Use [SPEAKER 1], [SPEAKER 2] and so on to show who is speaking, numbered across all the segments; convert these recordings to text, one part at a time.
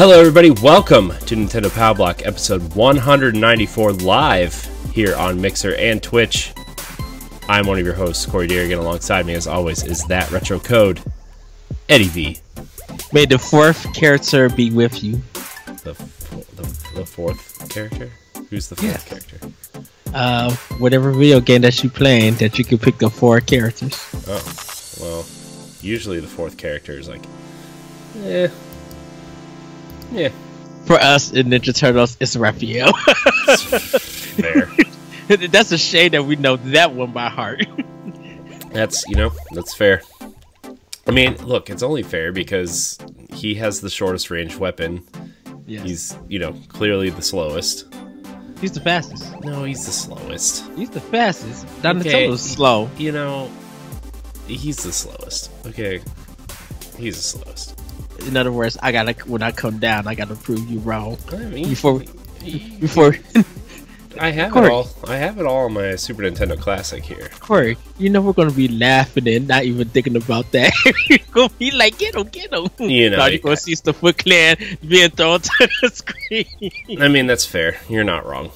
[SPEAKER 1] Hello, everybody. Welcome to Nintendo Power Block episode 194 live here on Mixer and Twitch. I'm one of your hosts, Corey Deerigan. Alongside me, as always, is that retro code, Eddie V.
[SPEAKER 2] May the fourth character be with you.
[SPEAKER 1] The, the, the fourth character? Who's the fourth character?
[SPEAKER 2] Uh, whatever video game that you're playing, that you can pick the four characters.
[SPEAKER 1] Oh, well, usually the fourth character is like, eh, yeah,
[SPEAKER 2] For us in Ninja Turtles, it's Raphael.
[SPEAKER 1] fair.
[SPEAKER 2] That's a shame that we know that one by heart.
[SPEAKER 1] That's you know that's fair. I mean, look, it's only fair because he has the shortest range weapon.
[SPEAKER 2] yes.
[SPEAKER 1] He's you know clearly the slowest.
[SPEAKER 2] He's the fastest.
[SPEAKER 1] No, he's the slowest.
[SPEAKER 2] He's the fastest.
[SPEAKER 1] Okay.
[SPEAKER 2] Donatello's slow.
[SPEAKER 1] You know, he's the slowest. Okay, he's the slowest.
[SPEAKER 2] In other words, I gotta when I come down, I gotta prove you wrong
[SPEAKER 1] I mean,
[SPEAKER 2] before before
[SPEAKER 1] I have
[SPEAKER 2] Corey.
[SPEAKER 1] it all. I have it all on my Super Nintendo Classic here.
[SPEAKER 2] Corey. You know we're gonna be laughing and not even thinking about that. you're gonna be like, get him, get him.
[SPEAKER 1] You know,
[SPEAKER 2] Now you're gonna see the Foot Clan being thrown to the screen.
[SPEAKER 1] I mean, that's fair. You're not wrong.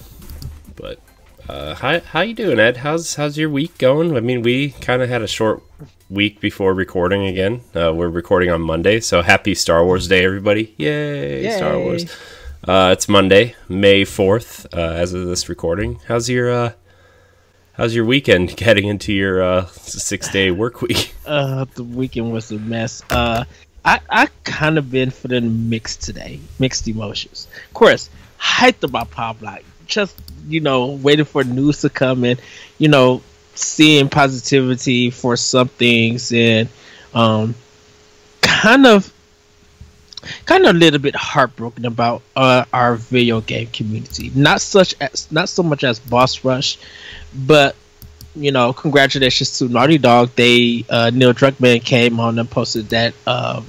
[SPEAKER 1] But uh, how how you doing, Ed? How's how's your week going? I mean, we kind of had a short week before recording again. Uh, we're recording on Monday, so happy Star Wars Day, everybody! Yay, Star Wars! Uh, it's Monday, May fourth, uh, as of this recording. How's your uh, how's your weekend Getting into your uh, six day work week?
[SPEAKER 2] Uh, the weekend was a mess. Uh, I I kind of been feeling mixed today, mixed emotions. Of course, hyped about Power Block, just you know, waiting for news to come in, you know, seeing positivity for some things, and um, kind of, kind of a little bit heartbroken about uh, our video game community. Not such as, not so much as Boss Rush, but you know, congratulations to Naughty Dog. They uh, Neil Druckmann came on and posted that um,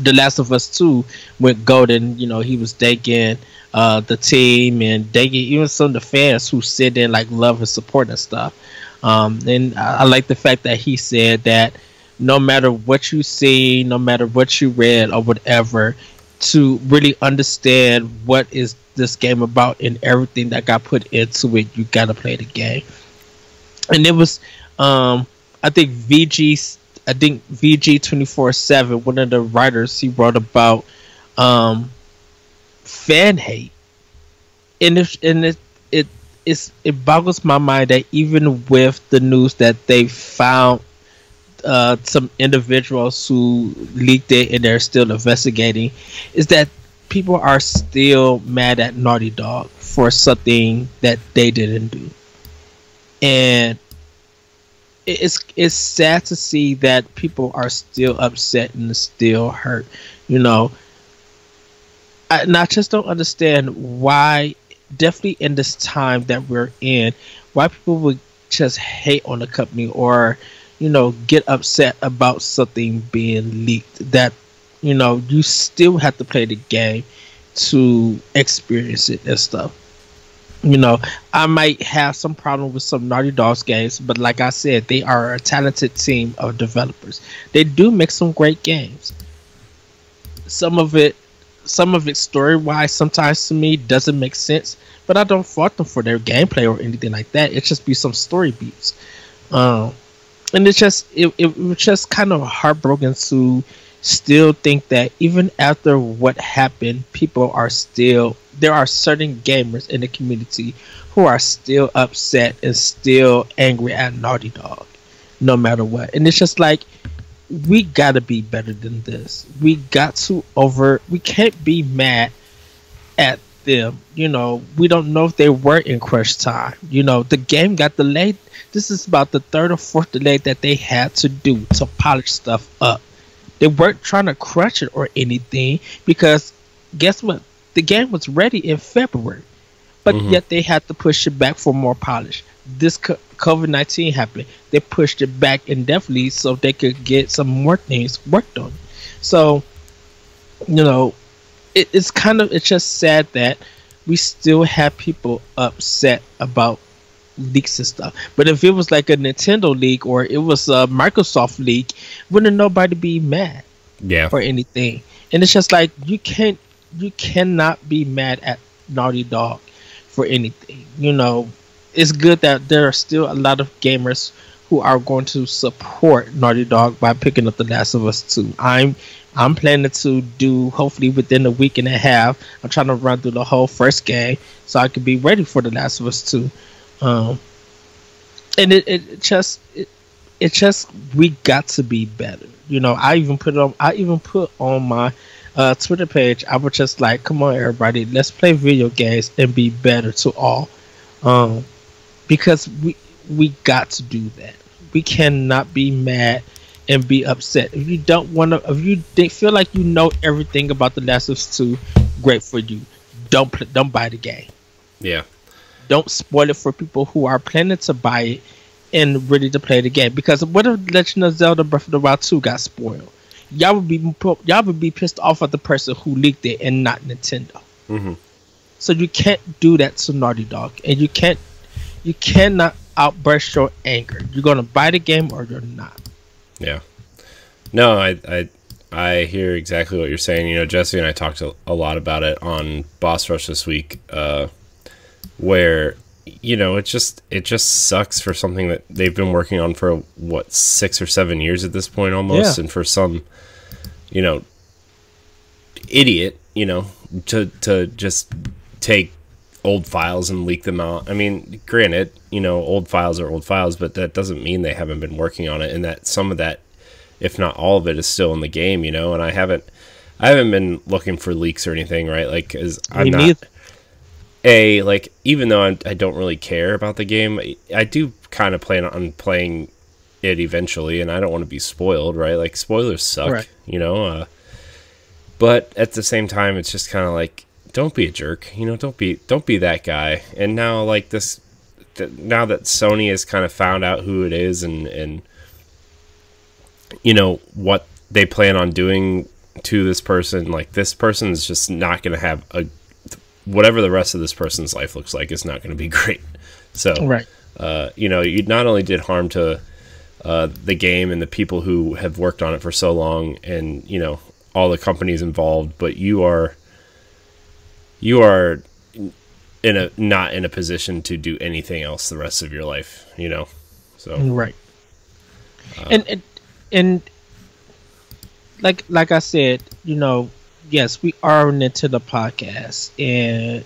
[SPEAKER 2] The Last of Us Two went golden. You know, he was thanking uh, the team and thanking even some of the fans who sit in like love and support and stuff. Um, and I, I like the fact that he said that no matter what you see, no matter what you read or whatever, to really understand what is this game about and everything that got put into it, you gotta play the game and it was um i think vg i think vg 24 7 one of the writers he wrote about um fan hate and it and it it it's, it boggles my mind that even with the news that they found uh, some individuals who leaked it and they're still investigating is that people are still mad at Naughty Dog for something that they didn't do and it's it's sad to see that people are still upset and still hurt. You know, I, and I just don't understand why. Definitely in this time that we're in, why people would just hate on the company or, you know, get upset about something being leaked. That you know you still have to play the game to experience it and stuff you know, I might have some problem with some Naughty Dogs games, but like I said, they are a talented team of developers. They do make some great games. Some of it, some of it story wise, sometimes to me doesn't make sense, but I don't fault them for their gameplay or anything like that. It just be some story beats, um, and it's just it, it was just kind of heartbroken to still think that even after what happened, people are still there are certain gamers in the community who are still upset and still angry at Naughty Dog, no matter what. And it's just like we gotta be better than this. We got to over. We can't be mad at them. You know, we don't know if they were in crunch time. You know, the game got delayed. This is about the third or fourth delay that they had to do to polish stuff up. They weren't trying to crush it or anything because guess what? The game was ready in February, but
[SPEAKER 1] Mhm.
[SPEAKER 2] yet they had to push it back for more polish. This COVID 19 happened. They pushed it back indefinitely so they could get some more things worked on. So, you know, it, it's kind of, it's just sad that we still have people upset about leaks and stuff. But if it was like a Nintendo leak or it was a Microsoft leak, wouldn't nobody be mad
[SPEAKER 1] Yeah.
[SPEAKER 2] or anything? And it's just like you can't you cannot be mad at Naughty Dog for anything. You know, it's good that there are still a lot of gamers who are going to support Naughty Dog by picking up The Last of Us 2. I'm I'm planning to do hopefully within a week and a half. I'm trying to run through the whole first game so I can be ready for The Last of Us 2. Um, and it, it just it, it just we got to be better. You know, I even put on I even put on my uh, Twitter page. I was just like, "Come on, everybody, let's play video games and be better to all," um, because we we got to do that. We cannot be mad and be upset. If you don't want to, if you think, feel like you know everything about the Last of Us Two, great for you. Don't play, don't buy the game.
[SPEAKER 1] Yeah.
[SPEAKER 2] Don't spoil it for people who are planning to buy it and ready to play the game. Because what if Legend of Zelda Breath of the Wild 2 got spoiled? Y'all would be y'all would be pissed off at the person who leaked it and not Nintendo.
[SPEAKER 1] Mm-hmm.
[SPEAKER 2] So you can't do that to Naughty Dog, and you can't you cannot outburst your anger. You're gonna buy the game or you're not.
[SPEAKER 1] Yeah. No, I I I hear exactly what you're saying. You know, Jesse and I talked a, lot about it on Boss Rush this week, uh, where you know, it just it just sucks for something that they've been working on for what six or seven years at this point almost,
[SPEAKER 2] Yeah.
[SPEAKER 1] and for some, you know, idiot, you know, to to just take old files and leak them out. I mean, granted, you know, old files are old files, but that doesn't mean they haven't been working on it, and that some of that, if not all of it, is still in the game. You know, and I haven't. I haven't been looking for leaks or anything, right? Like, cause I'm not
[SPEAKER 2] neither.
[SPEAKER 1] a like even though I'm, I don't really care about the game, I, I do kind of plan on playing it eventually, and I don't want to be spoiled, right? Like spoilers suck,
[SPEAKER 2] Right.
[SPEAKER 1] you know. Uh, but at the same time, it's just kind of like don't be a jerk, you know. Don't be don't be that guy. And now like this, th- now that Sony has kind of found out who it is and and you know what they plan on doing to this person, like this person is just not going to have a whatever the rest of this person's life looks like is not going to be great. So,
[SPEAKER 2] Right.
[SPEAKER 1] uh, you know, you not only did harm to uh, the game and the people who have worked on it for so long, and you know all the companies involved, but you are you are in a not in a position to do anything else the rest of your life. You know, so
[SPEAKER 2] Right. and, and and like like I said, you know, yes, we are into the podcast, and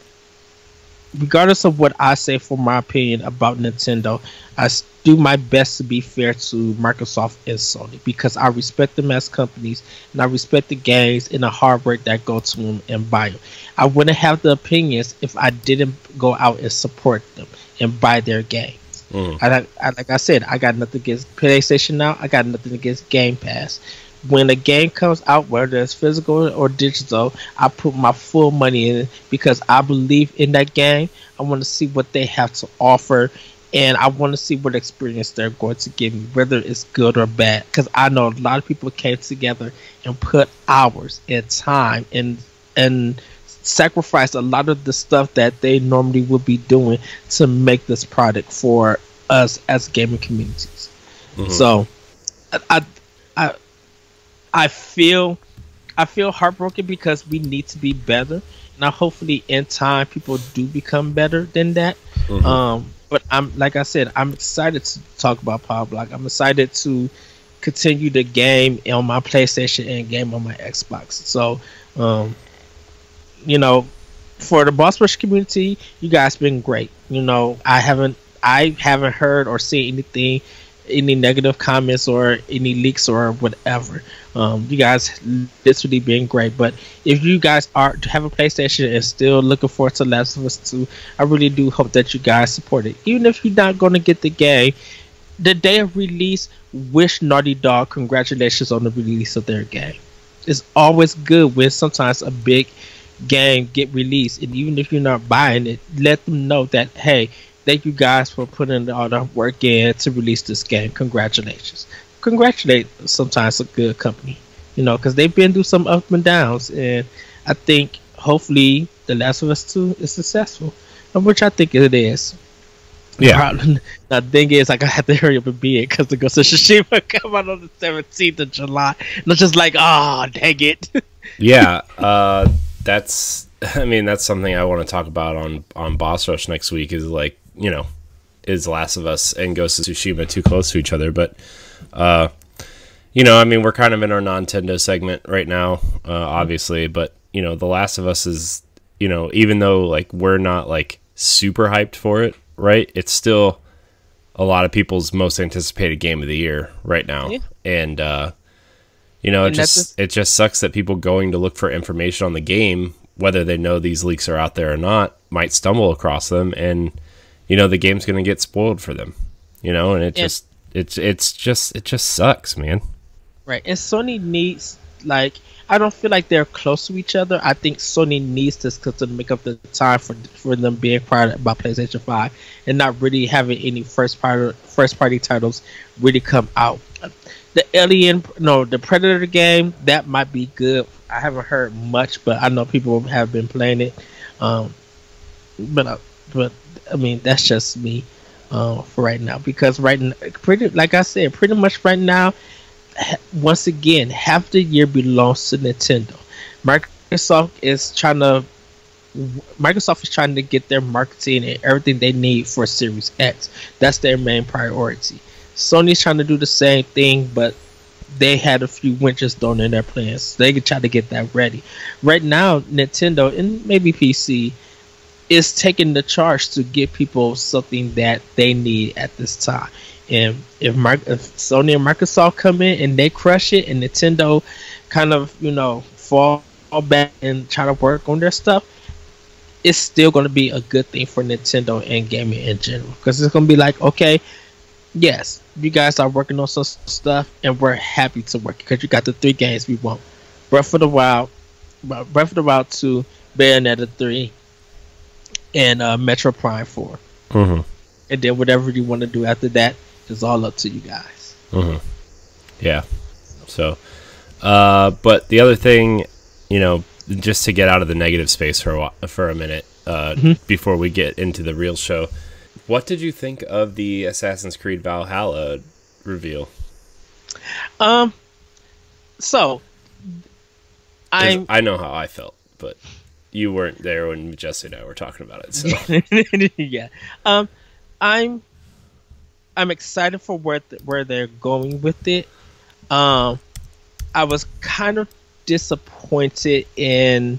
[SPEAKER 2] regardless of what I say for my opinion about Nintendo, I do my best to be fair to Microsoft and Sony because I respect them as companies and I respect the games and the hard work that go to them and buy them. I wouldn't have the opinions if I didn't go out and support them and buy their games.
[SPEAKER 1] mhm.
[SPEAKER 2] I, I like I said, I got nothing against PlayStation now. I got nothing against Game Pass. When a game comes out, whether it's physical or digital, I put my full money in it because I believe in that game. I want to see what they have to offer, and I want to see what experience they're going to give me, whether it's good or bad. Because I know a lot of people came together and put hours and time and and sacrifice a lot of the stuff that they normally would be doing to make this product for us as gaming communities.
[SPEAKER 1] Mhm.
[SPEAKER 2] So I I I feel I feel heartbroken because we need to be better. Now hopefully in time people do become better than that.
[SPEAKER 1] Mhm.
[SPEAKER 2] Um but I'm like I said, I'm excited to talk about Power Block. I'm excited to continue the game on my PlayStation and game on my Xbox. So um you know, for the Boss Rush community, you guys been great. You know, I haven't I haven't heard or seen anything any negative comments or any leaks or whatever. Um, you guys literally been great. But if you guys are have a PlayStation and still looking forward to Last of Us 2, I really do hope that you guys support it. Even if you're not gonna get the game, the day of release, wish Naughty Dog congratulations on the release of their game. It's always good when sometimes a big game get released and even if you're not buying it let them know that hey thank you guys for putting all the work in to release this game congratulations congratulate sometimes a good company you know because they've been through some ups and downs and i think hopefully the last of us 2 is successful which i think it is
[SPEAKER 1] Yeah.
[SPEAKER 2] Problem- the thing is, like, I have to hurry up and be it because the Ghost of Tsushima come out on the 17th of July. And I'm just like, oh, dang it.
[SPEAKER 1] yeah, uh, that's I mean that's something I want to talk about on on Boss Rush next week. Is like you know, is Last of Us and Ghost of Tsushima too close to each other? But uh, you know, I mean, we're kind of in our Nintendo segment right now, uh, obviously. But you know, The Last of Us is you know, even though like we're not like super hyped for it, right? It's still a lot of people's most anticipated game of the year right now,
[SPEAKER 2] Yeah.
[SPEAKER 1] and uh, you know, it
[SPEAKER 2] And that's
[SPEAKER 1] just it just sucks that people going to look for information on the game, whether they know these leaks are out there or not, might stumble across them, and you know, the game's going to get spoiled for them, you know, and it
[SPEAKER 2] Yeah.
[SPEAKER 1] just it's it's just it just sucks, man.
[SPEAKER 2] Right. And Sony needs like I don't feel like they're close to each other. I think Sony needs to this to make up the time for for them being acquired by PlayStation Five and not really having any first party first party titles really come out. The Alien, no, the Predator game that might be good. I haven't heard much, but I know people have been playing it. Um, but uh, but I mean that's just me uh, for right now because right now, pretty like I said, pretty much right now once again, half the year belongs to Nintendo. Microsoft is trying to Microsoft is trying to get their marketing and everything they need for Series X. That's their main priority. Sony's trying to do the same thing, but they had a few winches thrown in their plans. They could try to get that ready. Right now, Nintendo and maybe PC is taking the charge to give people something that they need at this time. And if, Mar- if Sony and Microsoft come in and they crush it, and Nintendo kind of you know fall back and try to work on their stuff, it's still going to be a good thing for Nintendo and gaming in general. Because it's going to be like, okay, yes, you guys are working on some stuff, and we're happy to work because you got the three games we want: Breath of the Wild, Breath of the Wild Two, Bayonetta Three, and uh, Metroid Prime 4
[SPEAKER 1] Mm-hmm.
[SPEAKER 2] and then whatever you want to do after that is all up to you guys.
[SPEAKER 1] Mm-hmm. Yeah. So, uh, but the other thing, you know, just to get out of the negative space for a while, for a minute, uh,
[SPEAKER 2] Mhm.
[SPEAKER 1] before we get into the real show, what did you think of the Assassin's Creed Valhalla reveal?
[SPEAKER 2] Um, so I'm
[SPEAKER 1] I know how I felt, but you weren't there when Jesse and I were talking about it. So,
[SPEAKER 2] yeah. Um, I'm I'm excited for where th- where they're going with it. Um, I was kind of disappointed in,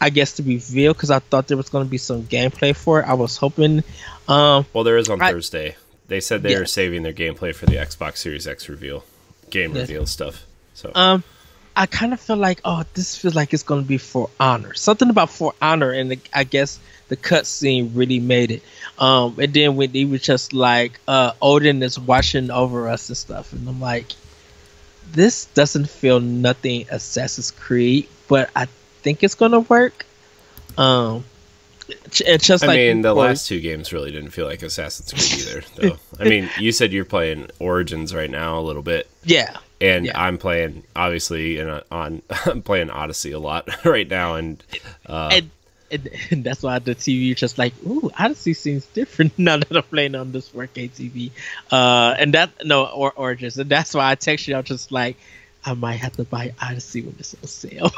[SPEAKER 2] I guess, the reveal because I thought there was going to be some gameplay for it. I was hoping. Um,
[SPEAKER 1] well, there is on
[SPEAKER 2] I-
[SPEAKER 1] Thursday. They said they
[SPEAKER 2] Yeah.
[SPEAKER 1] were saving their gameplay for the Xbox Series X reveal, game reveal stuff. So,
[SPEAKER 2] Um, I kind of feel like, oh, this feels like it's going to be For Honor. Something about For Honor, and the, I guess the cutscene really made it. Um, and then when he was just like, uh, Odin is watching over us and stuff, and I'm like, this doesn't feel nothing Assassin's Creed, but I think it's going to work. Um, and just
[SPEAKER 1] I
[SPEAKER 2] like
[SPEAKER 1] mean, the last two games really didn't feel like Assassin's Creed either, though. I mean, you said you're playing Origins right now a little bit,
[SPEAKER 2] yeah,
[SPEAKER 1] and
[SPEAKER 2] Yeah.
[SPEAKER 1] I'm playing obviously in a, on I'm playing Odyssey a lot right now, and uh,
[SPEAKER 2] and, and, and that's why the TV just like, ooh, Odyssey seems different now that I'm playing on this 4K TV. Uh, and that no or Origins, and that's why I text you. I'm just like, I might have to buy Odyssey when it's on sale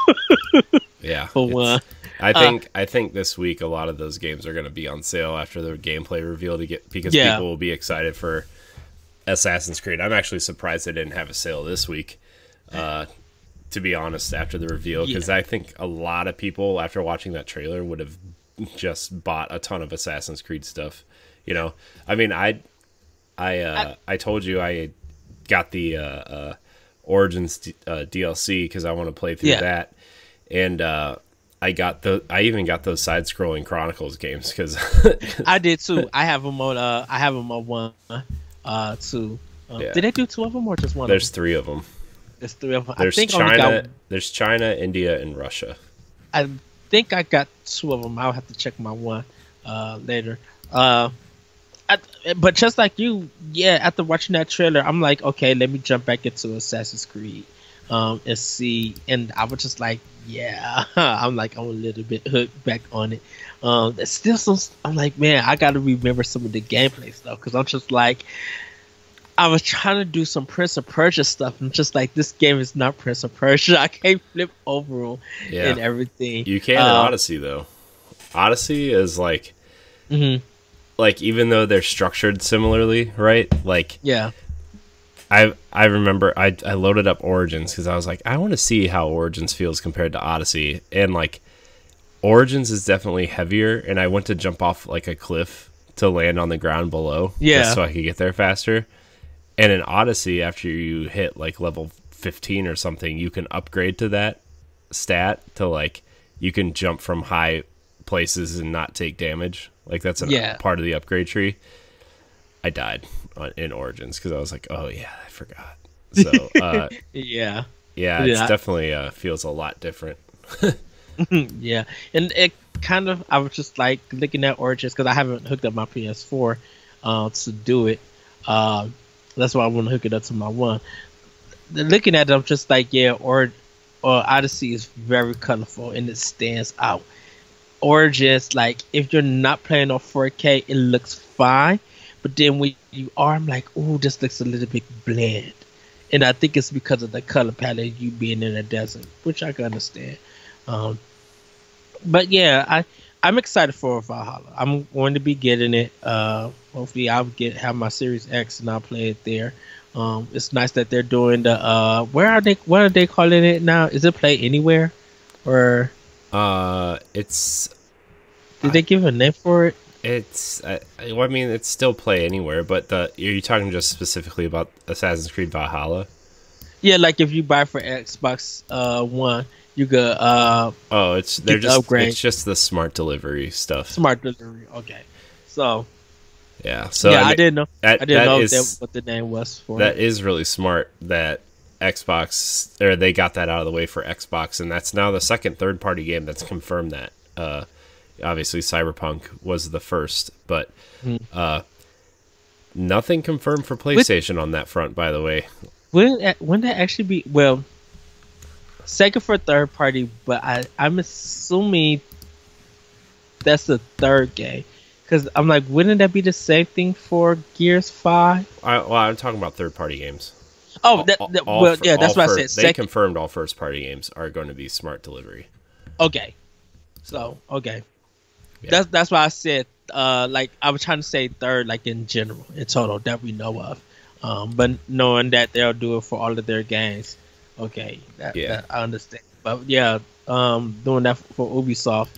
[SPEAKER 1] yeah,
[SPEAKER 2] for
[SPEAKER 1] it's- I think I think this week a lot of those games are going to be on sale after the gameplay reveal to get because
[SPEAKER 2] Yeah.
[SPEAKER 1] people will be excited for Assassin's Creed. I'm actually surprised they didn't have a sale this week. Uh, to be honest, after the reveal, because I think a lot of people after watching that trailer would have just bought a ton of Assassin's Creed stuff. You know, I mean, I, I, uh, I, told you I got the uh, uh, Origins D- uh, DLC because I want to play through
[SPEAKER 2] Yeah.
[SPEAKER 1] that, and uh, I got the I even got those side scrolling Chronicles games because
[SPEAKER 2] I did too. I have them on. Uh, I have them on one, uh, two. Um,
[SPEAKER 1] Yeah.
[SPEAKER 2] Did they do two of them or just one?
[SPEAKER 1] there's
[SPEAKER 2] of
[SPEAKER 1] three of them.
[SPEAKER 2] There's three of them.
[SPEAKER 1] There's
[SPEAKER 2] I think I only
[SPEAKER 1] China.
[SPEAKER 2] got.
[SPEAKER 1] There's China, India, and Russia.
[SPEAKER 2] I think I got two of them. I'll have to check my one uh, later. Uh, I, but just like you, yeah. After watching that trailer, I'm like, okay, let me jump back into Assassin's Creed um, and see. And I was just like, yeah. I'm like, I'm a little bit hooked back on it. Um, there's still some. I'm like, man, I got to remember some of the gameplay stuff because I'm just like, I was trying to do some Prince of Persia stuff, and just like this game is not Prince of Persia. I can't flip over
[SPEAKER 1] Yeah.
[SPEAKER 2] and everything.
[SPEAKER 1] You can in
[SPEAKER 2] Uh,
[SPEAKER 1] Odyssey though. Odyssey is like
[SPEAKER 2] mm-hmm.
[SPEAKER 1] like even though they're structured similarly, right? Like
[SPEAKER 2] Yeah,
[SPEAKER 1] I I remember I I loaded up Origins because I was like I want to see how Origins feels compared to Odyssey, and like Origins is definitely heavier, and I went to jump off like a cliff to land on the ground below,
[SPEAKER 2] Yeah.
[SPEAKER 1] just so I could get there faster. And in Odyssey, after you hit like level fifteen or something, you can upgrade to that stat to like you can jump from high places and not take damage. Like that's a
[SPEAKER 2] Yeah.
[SPEAKER 1] part of the upgrade tree. I died on, in Origins because I was like, oh yeah, I forgot. So uh,
[SPEAKER 2] yeah,
[SPEAKER 1] yeah, it's
[SPEAKER 2] Yeah.
[SPEAKER 1] definitely uh, feels a lot different.
[SPEAKER 2] yeah. And it kind of, I was just like looking at Origins because I haven't hooked up my PS4 uh, to do it. Um, that's why I want to hook it up to my one. Looking at it, I'm just like, yeah, or or Odyssey is very colorful and it stands out. Origins, like if you're not playing on 4K, it looks fine. But then when you are, I'm like, oh, this looks a little bit bland. And I think it's because of the color palette, you being in a desert, which I can understand. Um, but yeah, I I'm excited for Valhalla. I'm going to be getting it. Uh, hopefully, I'll get have my Series X and I'll play it there. Um, it's nice that they're doing the uh, where are they? What are they calling it now? Is it Play Anywhere, or
[SPEAKER 1] Uh, it's
[SPEAKER 2] did they give a name for it?
[SPEAKER 1] It's I, I well, I mean it's still play anywhere, but the are you talking just specifically about Assassin's Creed Valhalla?
[SPEAKER 2] Yeah, like if you buy for Xbox uh, One, you could uh,
[SPEAKER 1] Oh, it's they're just
[SPEAKER 2] upgrade.
[SPEAKER 1] it's just the smart delivery stuff.
[SPEAKER 2] smart delivery. Okay, so,
[SPEAKER 1] Yeah, so
[SPEAKER 2] yeah,
[SPEAKER 1] I,
[SPEAKER 2] I, didn't know.
[SPEAKER 1] that,
[SPEAKER 2] I didn't know
[SPEAKER 1] is-
[SPEAKER 2] that, what the name was for.
[SPEAKER 1] that
[SPEAKER 2] it.
[SPEAKER 1] is really smart that Xbox or they got that out of the way for Xbox, and that's now the second third party game that's confirmed that. Uh, obviously, Cyberpunk was the first, but
[SPEAKER 2] Hmm.
[SPEAKER 1] uh, nothing confirmed for PlayStation on that front. By the way,
[SPEAKER 2] Wouldn't that, wouldn't that actually be well? Second for third party, but I I'm assuming that's the third game because I'm like, wouldn't that be the same thing for Gears Five?
[SPEAKER 1] I, well, I'm talking about third party games.
[SPEAKER 2] Oh, that, that- well, yeah, that's what I
[SPEAKER 1] fir-
[SPEAKER 2] said.
[SPEAKER 1] They confirmed all first party games are going to be smart delivery.
[SPEAKER 2] okay, so okay,
[SPEAKER 1] Yeah.
[SPEAKER 2] that's that's why I said uh like I was trying to say third, like in general, in total that we know of, um, but knowing that they'll do it for all of their games, okay, that,
[SPEAKER 1] Yeah.
[SPEAKER 2] that I understand. But yeah, um, doing that for Ubisoft,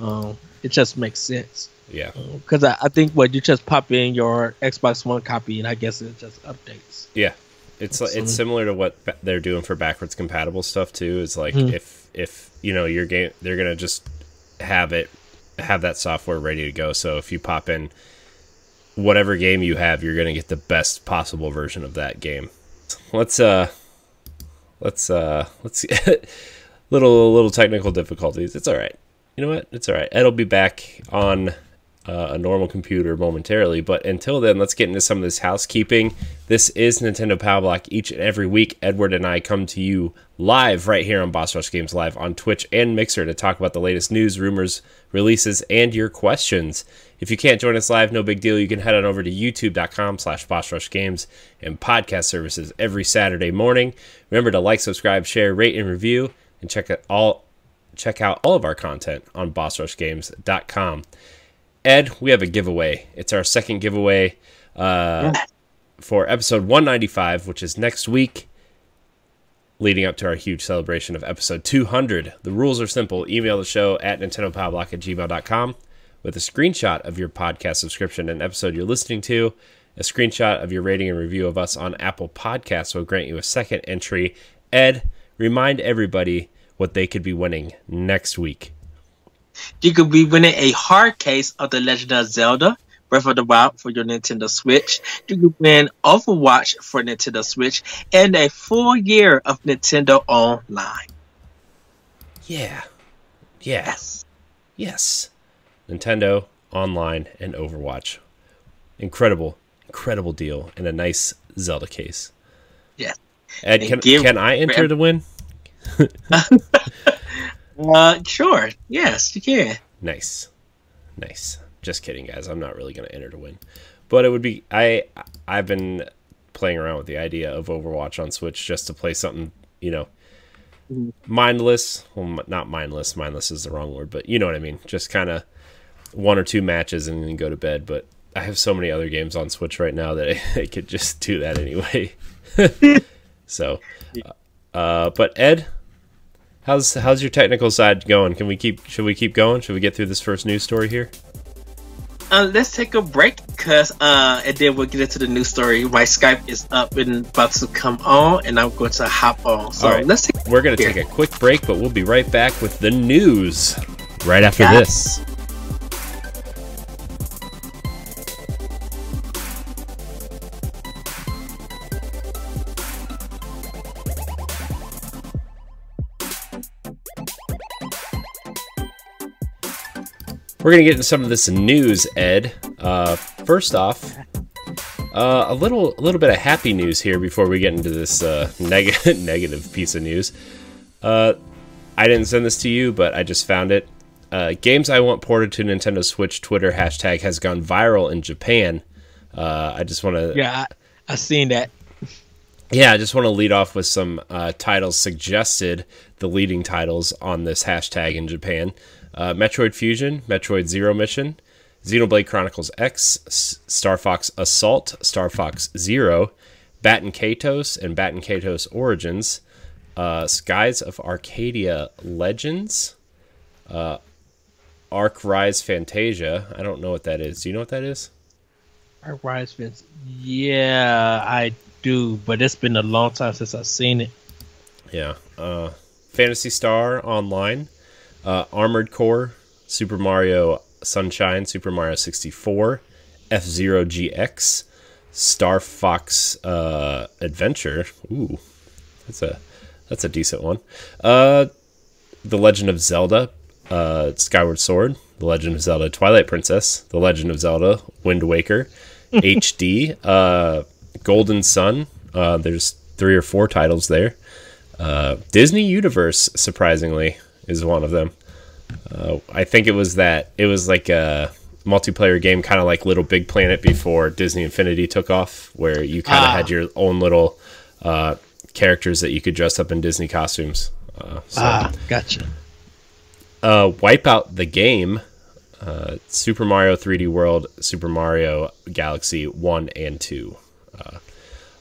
[SPEAKER 2] um, it just makes sense.
[SPEAKER 1] Yeah,
[SPEAKER 2] Because I, I think what you just pop in your Xbox One copy, and I guess it just updates.
[SPEAKER 1] yeah. It's like it's similar to what they're doing for backwards compatible stuff too. Is like
[SPEAKER 2] Hmm.
[SPEAKER 1] if if you know your game, they're gonna just have it have that software ready to go. So if you pop in whatever game you have, you're gonna get the best possible version of that game. Let's uh, let's uh, let's little little technical difficulties. It's all right. You know what? It's all right. Ed'll be back on uh, a normal computer momentarily, but until then, let's get into some of this housekeeping. This is Nintendo Power Block. Each and every week, Edward and I come to you live right here on Boss Rush Games Live on Twitch and Mixer to talk about the latest news, rumors, releases, and your questions. If you can't join us live, no big deal. You can head on over to youtube.com slash Boss Rush Games and podcast services every Saturday morning. Remember to like, subscribe, share, rate, and review, and check out all check out all of our content on bossrushgames.com. Ed, we have a giveaway. It's our second giveaway uh, for episode 195, which is next week, leading up to our huge celebration of episode 200. The rules are simple. Email the show at nintendopowblock at gmail.com with a screenshot of your podcast subscription and episode you're listening to. A screenshot of your rating and review of us on Apple Podcasts will grant you a second entry. Ed, remind everybody what they could be winning next week.
[SPEAKER 3] You could be winning a hard case of The Legend of Zelda Breath of the Wild for your Nintendo Switch. You could win Overwatch for Nintendo Switch and a full year of Nintendo Online.
[SPEAKER 1] Yeah. Yeah.
[SPEAKER 3] Yes.
[SPEAKER 1] Yes. Nintendo Online and Overwatch. Incredible, incredible deal and a nice Zelda case.
[SPEAKER 3] Yes.
[SPEAKER 1] Ed,
[SPEAKER 3] And
[SPEAKER 1] can, can I enter to win?
[SPEAKER 3] Uh, sure. Yes, you can.
[SPEAKER 1] Nice. Nice. Just kidding, guys. I'm not really to enter to win. But it would be I I've been playing around with the idea of Overwatch on Switch just to play something, you know, mindless. Well, not mindless. Mindless is the wrong word, but you know what I mean. Just kind of one or two matches and then go to bed. But I have so many other games on Switch right now that I, I could just do that anyway. so, uh, but Ed, how's how's your technical side going? Can we keep? Should we keep going? Should we get through this first news story here?
[SPEAKER 3] Uh, let's take a break, cause uh, and then we'll get into the news story. My Skype is up and about to come on, and I'm going to hop on. So
[SPEAKER 1] All right.
[SPEAKER 3] let's take.
[SPEAKER 1] We're gonna take a quick break, but we'll be right back with the news right after this. We're gonna get into some of this news, Ed. Uh, first off, uh, a little, a little bit of happy news here before we get into this uh, neg- negative piece of news. Uh, I didn't send this to you, but I just found it. Uh, games I want ported to Nintendo Switch Twitter hashtag has gone viral in Japan. Uh, I just want to
[SPEAKER 2] Yeah, I, I seen that.
[SPEAKER 1] yeah, I just want to lead off with some uh, titles suggested, the leading titles on this hashtag in Japan uh, Metroid Fusion, Metroid Zero Mission, Xenoblade Chronicles X, S- Star Fox Assault, Star Fox Zero, Baten Kaitos, and Baten Kaitos Origins, uh, Skies of Arcadia Legends, uh, Arc Rise Fantasia. I don't know what that is. Do you know what that is?
[SPEAKER 2] Arc Rise Fence. Yeah, I do, but it's been a long time since I've seen it.
[SPEAKER 1] Yeah. Uh, Phantasy Star Online, uh, Armored Core, Super Mario Sunshine, Super Mario 64, F Zero GX, Star Fox uh, Adventure. Ooh, that's a that's a decent one. Uh, the Legend of Zelda, uh, Skyward Sword, The Legend of Zelda Twilight Princess, The Legend of Zelda Wind Waker, HD, uh, Golden Sun. Uh, there's three or four titles there. Uh, Disney Universe, surprisingly, is one of them. Uh, I think it was that it was like a multiplayer game, kind of like Little Big Planet before Disney Infinity took off, where you kind of
[SPEAKER 2] Ah.
[SPEAKER 1] had your own little uh, characters that you could dress up in Disney costumes. Uh, so,
[SPEAKER 2] Ah, gotcha.
[SPEAKER 1] uh, Wipeout the game, uh, Super Mario 3D World, Super Mario Galaxy 1 and 2. Uh,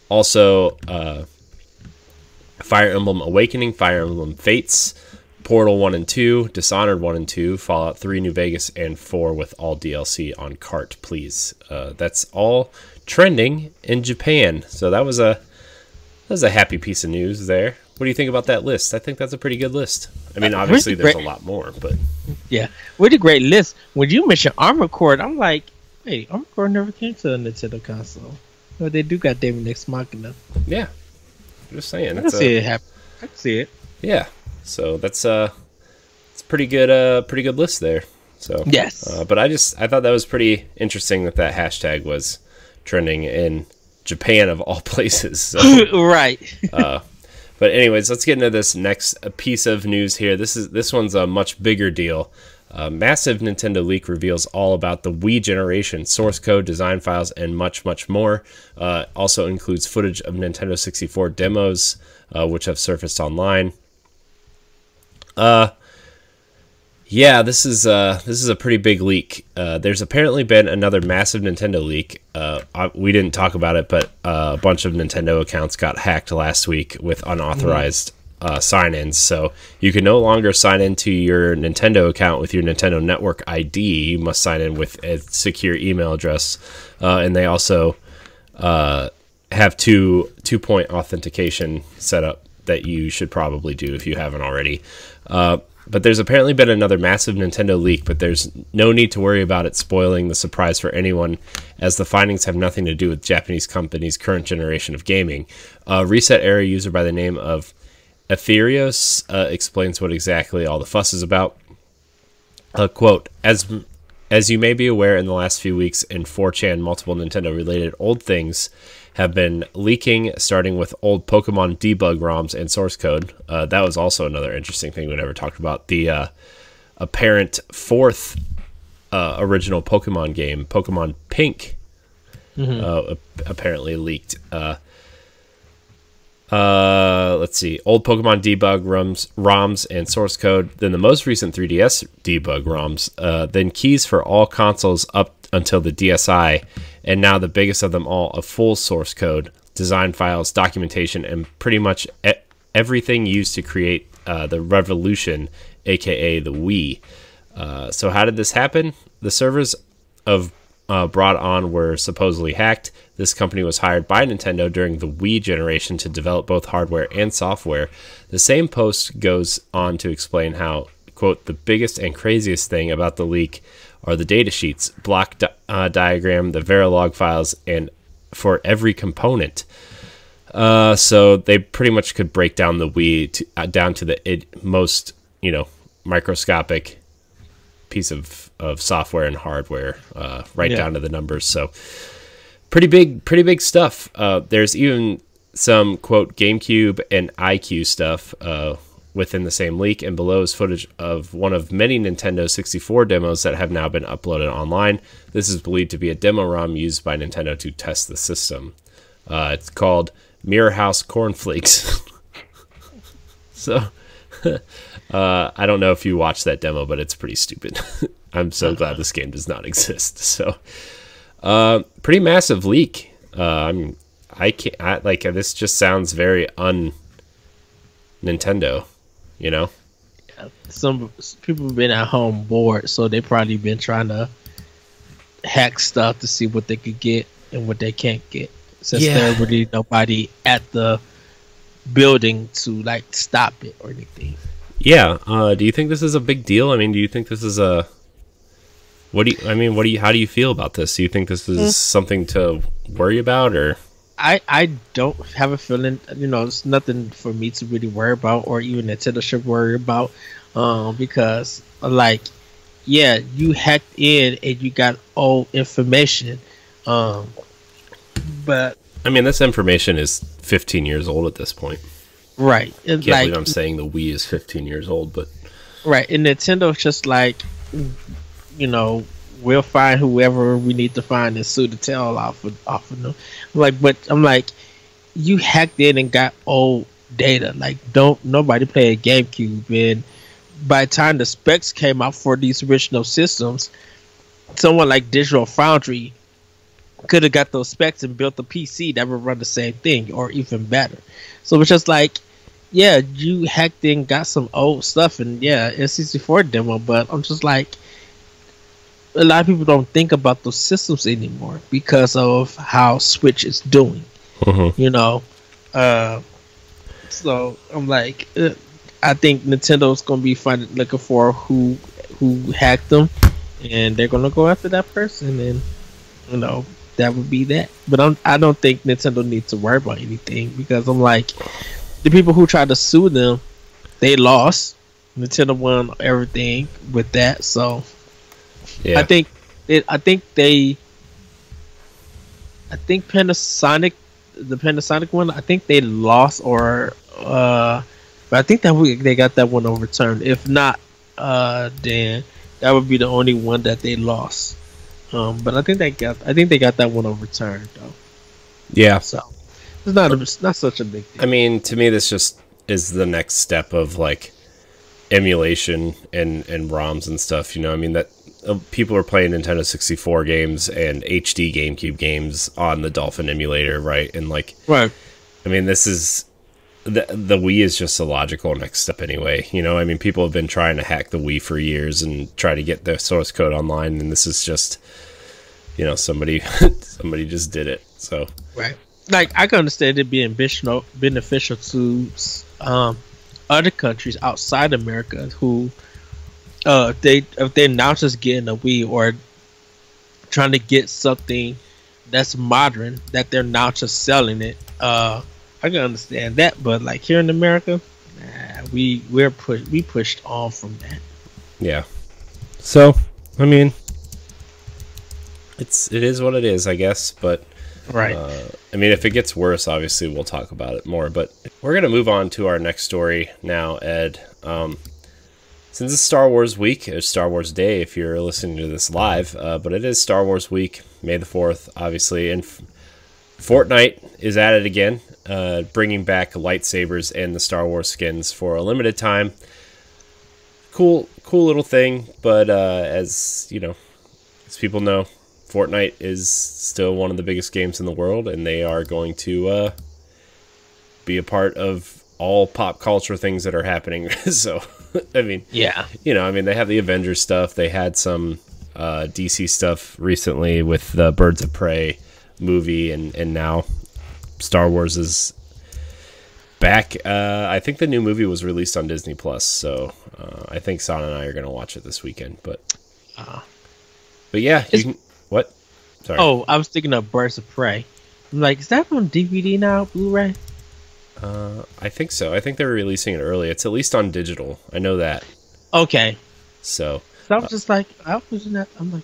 [SPEAKER 1] also, uh, Fire Emblem Awakening, Fire Emblem Fates, Portal 1 and 2, Dishonored 1 and 2, Fallout 3 New Vegas, and 4 with all DLC on cart, please. Uh, that's all trending in Japan. So that was a that was a happy piece of news there. What do you think about that list? I think that's a pretty good list. I mean,
[SPEAKER 2] Uh,
[SPEAKER 1] obviously there's a lot more, but
[SPEAKER 2] Yeah, what a great list. When you mentioned Armor Core, I'm like, hey, Armor Core never came to a Nintendo console. Well, they do got Daemon X Machina.
[SPEAKER 1] yeah, just saying.
[SPEAKER 2] I can see
[SPEAKER 1] a,
[SPEAKER 2] it happen. I can see it.
[SPEAKER 1] yeah, so that's uh, it's a pretty good uh, pretty good list there. So
[SPEAKER 2] Yes.
[SPEAKER 1] uh, but I just I thought that was pretty interesting that that hashtag was trending in Japan of all places. So.
[SPEAKER 2] right.
[SPEAKER 1] But anyways, let's get into this next uh, piece of news here. This is this one's a much bigger deal. Uh, massive Nintendo leak reveals all about the Wii generation, source code, design files, and much, much more. Uh, also includes footage of Nintendo 64 demos, uh, which have surfaced online. Uh, yeah, this is uh, this is a pretty big leak. Uh, there's apparently been another massive Nintendo leak. Uh, I, we didn't talk about it, but uh, a bunch of Nintendo accounts got hacked last week with unauthorized uh, sign-ins. So you can no longer sign into your Nintendo account with your Nintendo Network ID. You must sign in with a secure email address, uh, and they also uh, have two two-point authentication set up that you should probably do if you haven't already. Uh, but there's apparently been another massive Nintendo leak, but there's no need to worry about it spoiling the surprise for anyone, as the findings have nothing to do with Japanese companies' current generation of gaming. A Reset Era user by the name of Ethereos uh, explains what exactly all the fuss is about. Uh, quote, as as you may be aware, in the last few weeks in 4chan, multiple Nintendo related old things have been leaking, starting with old Pokemon debug ROMs and source code. Uh, that was also another interesting thing we never talked about. The uh, apparent fourth uh, original Pokemon game, Pokemon Pink, uh, ap- apparently leaked. Uh, uh, let's see, old Pokemon debug ROMs, ROMs and source code. Then the most recent 3DS debug ROMs. Uh, then keys for all consoles up until the DSi, and now the biggest of them all, a full source code, design files, documentation, and pretty much e- everything used to create uh, the Revolution, aka the Wii. Uh, so how did this happen? The servers of uh, BroadOn were supposedly hacked. This company was hired by Nintendo during the Wii generation to develop both hardware and software. The same post goes on to explain how, quote, the biggest and craziest thing about the leak are the data sheets, block di- uh, diagram, the Verilog files, and for every component. Uh, so they pretty much could break down the Wii to, uh, down to the it, most, you know, microscopic piece of, of software and hardware, uh, right
[SPEAKER 2] Yeah.
[SPEAKER 1] down to the numbers. So pretty big, pretty big stuff. Uh, there's even some quote GameCube and iQue stuff uh, within the same leak, and below is footage of one of many Nintendo 64 demos that have now been uploaded online. This is believed to be a demo ROM used by Nintendo to test the system. Uh, it's called Mirror House Cornflakes. so. Uh, I don't know if you watched that demo, but it's pretty stupid. I'm so glad this game does not exist. So, uh, pretty massive leak. Uh, I'm, I can't I, like this. Just sounds very un Nintendo. You know?
[SPEAKER 2] Some people have been at home bored, so they probably been trying to hack stuff to see what they could get and what they can't get. Since
[SPEAKER 1] Yeah.
[SPEAKER 2] there really nobody at the building to like stop it or anything.
[SPEAKER 1] Yeah. Uh, do you think this is a big deal? I mean, do you think this is a what do you? I mean, what do you? How do you feel about this? Do you think this is something to worry about, or
[SPEAKER 2] I I don't have a feeling. You know, it's nothing for me to really worry about, or even Nintendo should worry about, um, because like, yeah, you hacked in and you got old information, um, but
[SPEAKER 1] I mean, this information is 15 years old at this point.
[SPEAKER 2] right, it's
[SPEAKER 1] Can't
[SPEAKER 2] like
[SPEAKER 1] believe I'm saying the Wii is 15 years old, but
[SPEAKER 2] right, and Nintendo's just like, you know. We'll find whoever we need to find and sue the tail off of, off of them. I'm like, but I'm like, you hacked in and got old data. Like, don't nobody play a GameCube. And by the time the specs came out for these original systems, someone like Digital Foundry could have got those specs and built a PC that would run the same thing or even better. So it's just like, yeah, you hacked in, got some old stuff, and yeah, N64 demo. But I'm just like, a lot of people don't think about those systems anymore because of how Switch is doing
[SPEAKER 1] Mhm.
[SPEAKER 2] you know. Uh, so I'm like, uh, I think Nintendo's gonna be finding looking for who who hacked them, and they're gonna go after that person, and you know that would be that. But I'm, I don't think Nintendo needs to worry about anything because I'm like, the people who tried to sue them, they lost. Nintendo won everything with that, so
[SPEAKER 1] yeah.
[SPEAKER 2] I think it. I think they. I think Panasonic, the Panasonic one. I think they lost, or uh, but I think that we, they got that one overturned. If not, uh, then that would be the only one that they lost. Um, but I think they got. I think they got that one overturned though.
[SPEAKER 1] yeah.
[SPEAKER 2] So it's not. A, it's not such a big deal.
[SPEAKER 1] I mean, to me, this just is the next step of like emulation and and ROMs and stuff. You know, I mean that uh, people are playing Nintendo 64 games and HD GameCube games on the Dolphin emulator, right? And like,
[SPEAKER 2] right.
[SPEAKER 1] I mean, this is the the Wii is just a logical next step anyway. You know, I mean, people have been trying to hack the Wii for years and try to get their source code online, and this is just, you know, somebody somebody just did it. So
[SPEAKER 2] Right. Like I can understand it being beneficial beneficial to um, other countries outside America who uh they if they're now just getting a Wii or trying to get something that's modern that they're now just selling it. Uh I can understand that, but like here in America, nah, we we're put we pushed on from that.
[SPEAKER 1] Yeah. So, I mean, it's it is what it is, I guess. But
[SPEAKER 2] Right.
[SPEAKER 1] uh, I mean, if it gets worse, obviously we'll talk about it more. But we're gonna move on to our next story now, Ed. Um, since it's Star Wars week, or Star Wars Day if you're listening to this live, uh, but it is Star Wars week, May the 4th, obviously. And F- Fortnite is at it again, uh, bringing back lightsabers and the Star Wars skins for a limited time. Cool, cool little thing, but uh, as you know, as people know, Fortnite is still one of the biggest games in the world, and they are going to uh, be a part of all pop culture things that are happening. so, I mean,
[SPEAKER 2] Yeah.
[SPEAKER 1] you know, I mean, they have the Avengers stuff. They had some uh, DC stuff recently with the Birds of Prey movie, and and now Star Wars is back. Uh, I think the new movie was released on Disney Plus, so uh, I think Son and I are going to watch it this weekend. But
[SPEAKER 2] Uh,
[SPEAKER 1] but yeah, you can? Sorry.
[SPEAKER 2] oh, I was thinking of Birds of Prey. I'm like, is that on DVD now, Blu-ray?
[SPEAKER 1] Uh, I think so. I think they're releasing it early. It's at least on digital. I know that.
[SPEAKER 2] Okay.
[SPEAKER 1] So
[SPEAKER 2] So I was just like, I was in that. I'm like,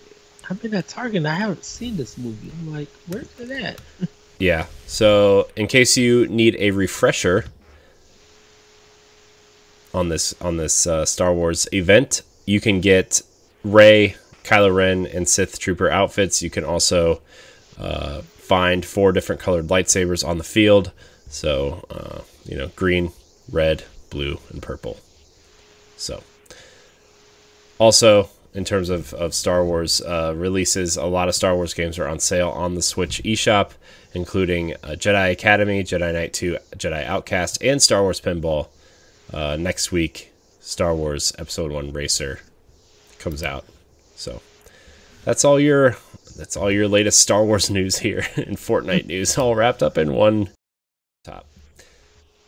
[SPEAKER 2] I'm in that Target. and I haven't seen this movie. I'm like, where's it at?
[SPEAKER 1] Yeah. So, in case you need a refresher on this on this uh, Star Wars event, you can get Rey, Kylo Ren, and Sith Trooper outfits. You can also uh, find four different colored lightsabers on the field. So, uh, you know, green, red, blue, and purple. So, also in terms of, of Star Wars uh, releases, a lot of Star Wars games are on sale on the Switch eShop, including uh, Jedi Academy, Jedi Knight 2, Jedi Outcast, and Star Wars Pinball. Uh, next week, Star Wars Episode 1 Racer comes out. So that's all your that's all your latest Star Wars news here and Fortnite news all wrapped up in one top.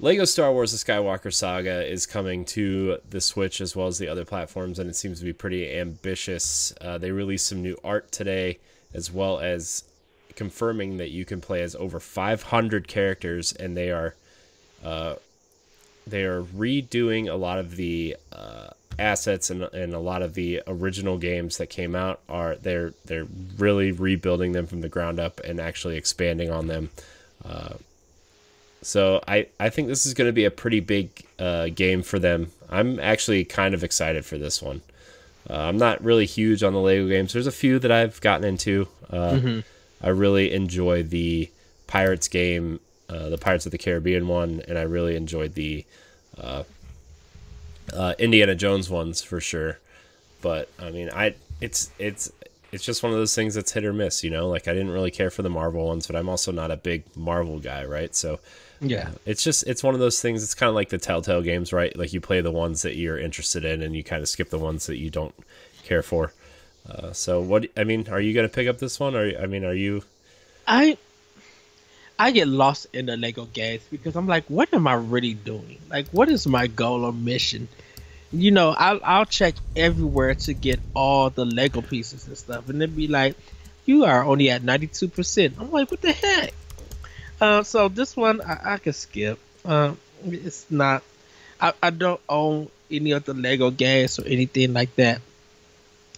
[SPEAKER 1] Lego Star Wars: The Skywalker Saga is coming to the Switch as well as the other platforms, and it seems to be pretty ambitious. Uh, they released some new art today, as well as confirming that you can play as over 500 characters, and they are uh, they are redoing a lot of the uh, assets and, and a lot of the original games that came out. Are they're they're really rebuilding them from the ground up and actually expanding on them. Uh, so I, I think this is going to be a pretty big uh, game for them. I'm actually kind of excited for this one. Uh, I'm not really huge on the Lego games. There's a few that I've gotten into. Uh, I really enjoy the Pirates game, uh, the Pirates of the Caribbean one, and I really enjoyed the uh, uh, Indiana Jones ones for sure. But I mean, I it's it's it's just one of those things that's hit or miss, you know. Like I didn't really care for the Marvel ones, but I'm also not a big Marvel guy, right? So
[SPEAKER 2] Yeah.
[SPEAKER 1] it's just it's one of those things. It's kind of like the Telltale games, right? Like you play the ones that you're interested in, and you kind of skip the ones that you don't care for. Uh, so what? I mean, are you gonna pick up this one? Or I mean, are you?
[SPEAKER 2] I I get lost in the Lego games because I'm like, what am I really doing? Like, what is my goal or mission? You know, I'll I'll check everywhere to get all the Lego pieces and stuff, and then be like, you are only at 92 percent. I'm like, what the heck? Uh, so this one I, I can skip. Um, it's not. I, I don't own any of the Lego games or anything like that.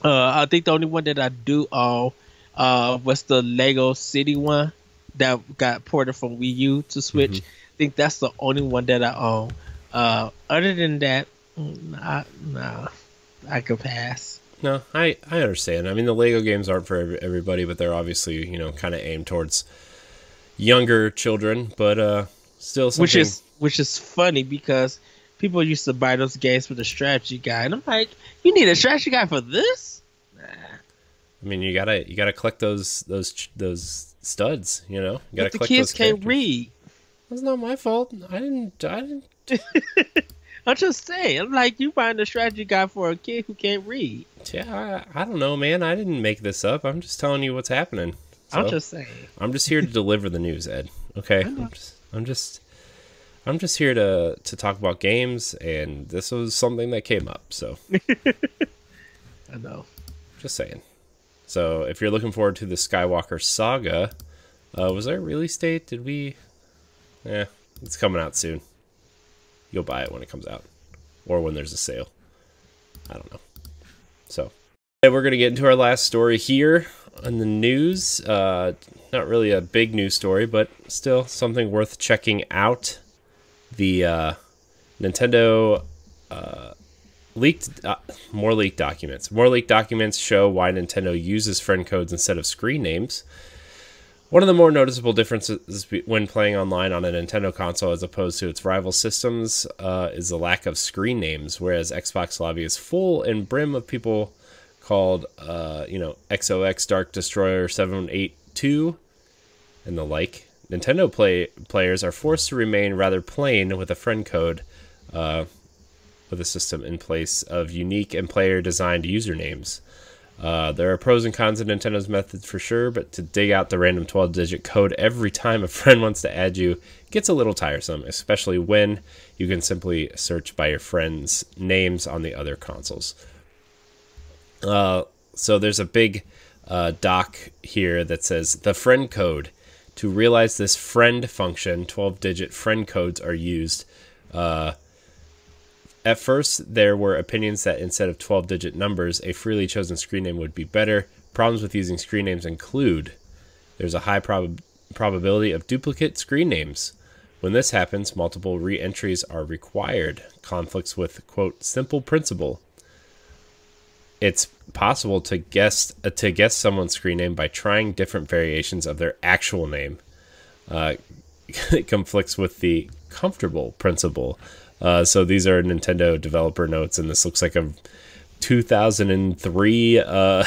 [SPEAKER 2] Uh, I think the only one that I do own uh, was the Lego City one that got ported from Wii U to Switch. I think that's the only one that I own. Uh, other than that, mm, I, nah, I could pass.
[SPEAKER 1] No, I I understand. I mean, the Lego games aren't for everybody, but they're obviously you know kind of aimed towards younger children. But uh, still, something,
[SPEAKER 2] Which is which is funny because people used to buy those games with a strategy guide, and I'm like, you need a strategy guide for this? Nah.
[SPEAKER 1] I mean, you gotta you gotta collect those those those studs. You know, you gotta
[SPEAKER 2] But the kids can't read.
[SPEAKER 1] That's not my fault. I didn't. I didn't.
[SPEAKER 2] I'm just saying. I'm like, you find a strategy guide for a kid who can't read.
[SPEAKER 1] Yeah, I, I don't know, man. I didn't make this up. I'm just telling you what's happening.
[SPEAKER 2] I'm just saying.
[SPEAKER 1] I'm just here to deliver the news, Ed. Okay. I'm just. I'm just. I'm just here to to talk about games, and this was something that came up. So
[SPEAKER 2] I know.
[SPEAKER 1] just saying. So if you're looking forward to the Skywalker saga, uh, was there a release date? Did we? Yeah, it's coming out soon. You'll buy it when it comes out, or when there's a sale. I don't know. So, hey, we're gonna get into our last story here on the news. Uh, not really a big news story, but still something worth checking out. The uh, Nintendo uh, leaked uh, more leaked documents. More leaked documents show why Nintendo uses friend codes instead of screen names. One of the more noticeable differences when playing online on a Nintendo console as opposed to its rival systems uh, is the lack of screen names, whereas Xbox lobby is full and brim of people called, uh, you know, XOX Dark Destroyer 782 and the like. Nintendo play players are forced to remain rather plain with a friend code uh, with a system in place of unique and player designed usernames. Uh, there are pros and cons of Nintendo's methods for sure, but to dig out the random 12 digit code every time a friend wants to add you gets a little tiresome, especially when you can simply search by your friends' names on the other consoles. Uh, so there's a big uh, doc here that says the friend code. To realize this friend function, 12 digit friend codes are used. Uh, at first, there were opinions that instead of 12 digit numbers, a freely chosen screen name would be better. Problems with using screen names include there's a high prob- probability of duplicate screen names. When this happens, multiple re entries are required. Conflicts with, quote, simple principle. It's possible to guess uh, to guess someone's screen name by trying different variations of their actual name. Uh, it conflicts with the comfortable principle. Uh, so these are Nintendo developer notes, and this looks like a 2003 uh, uh,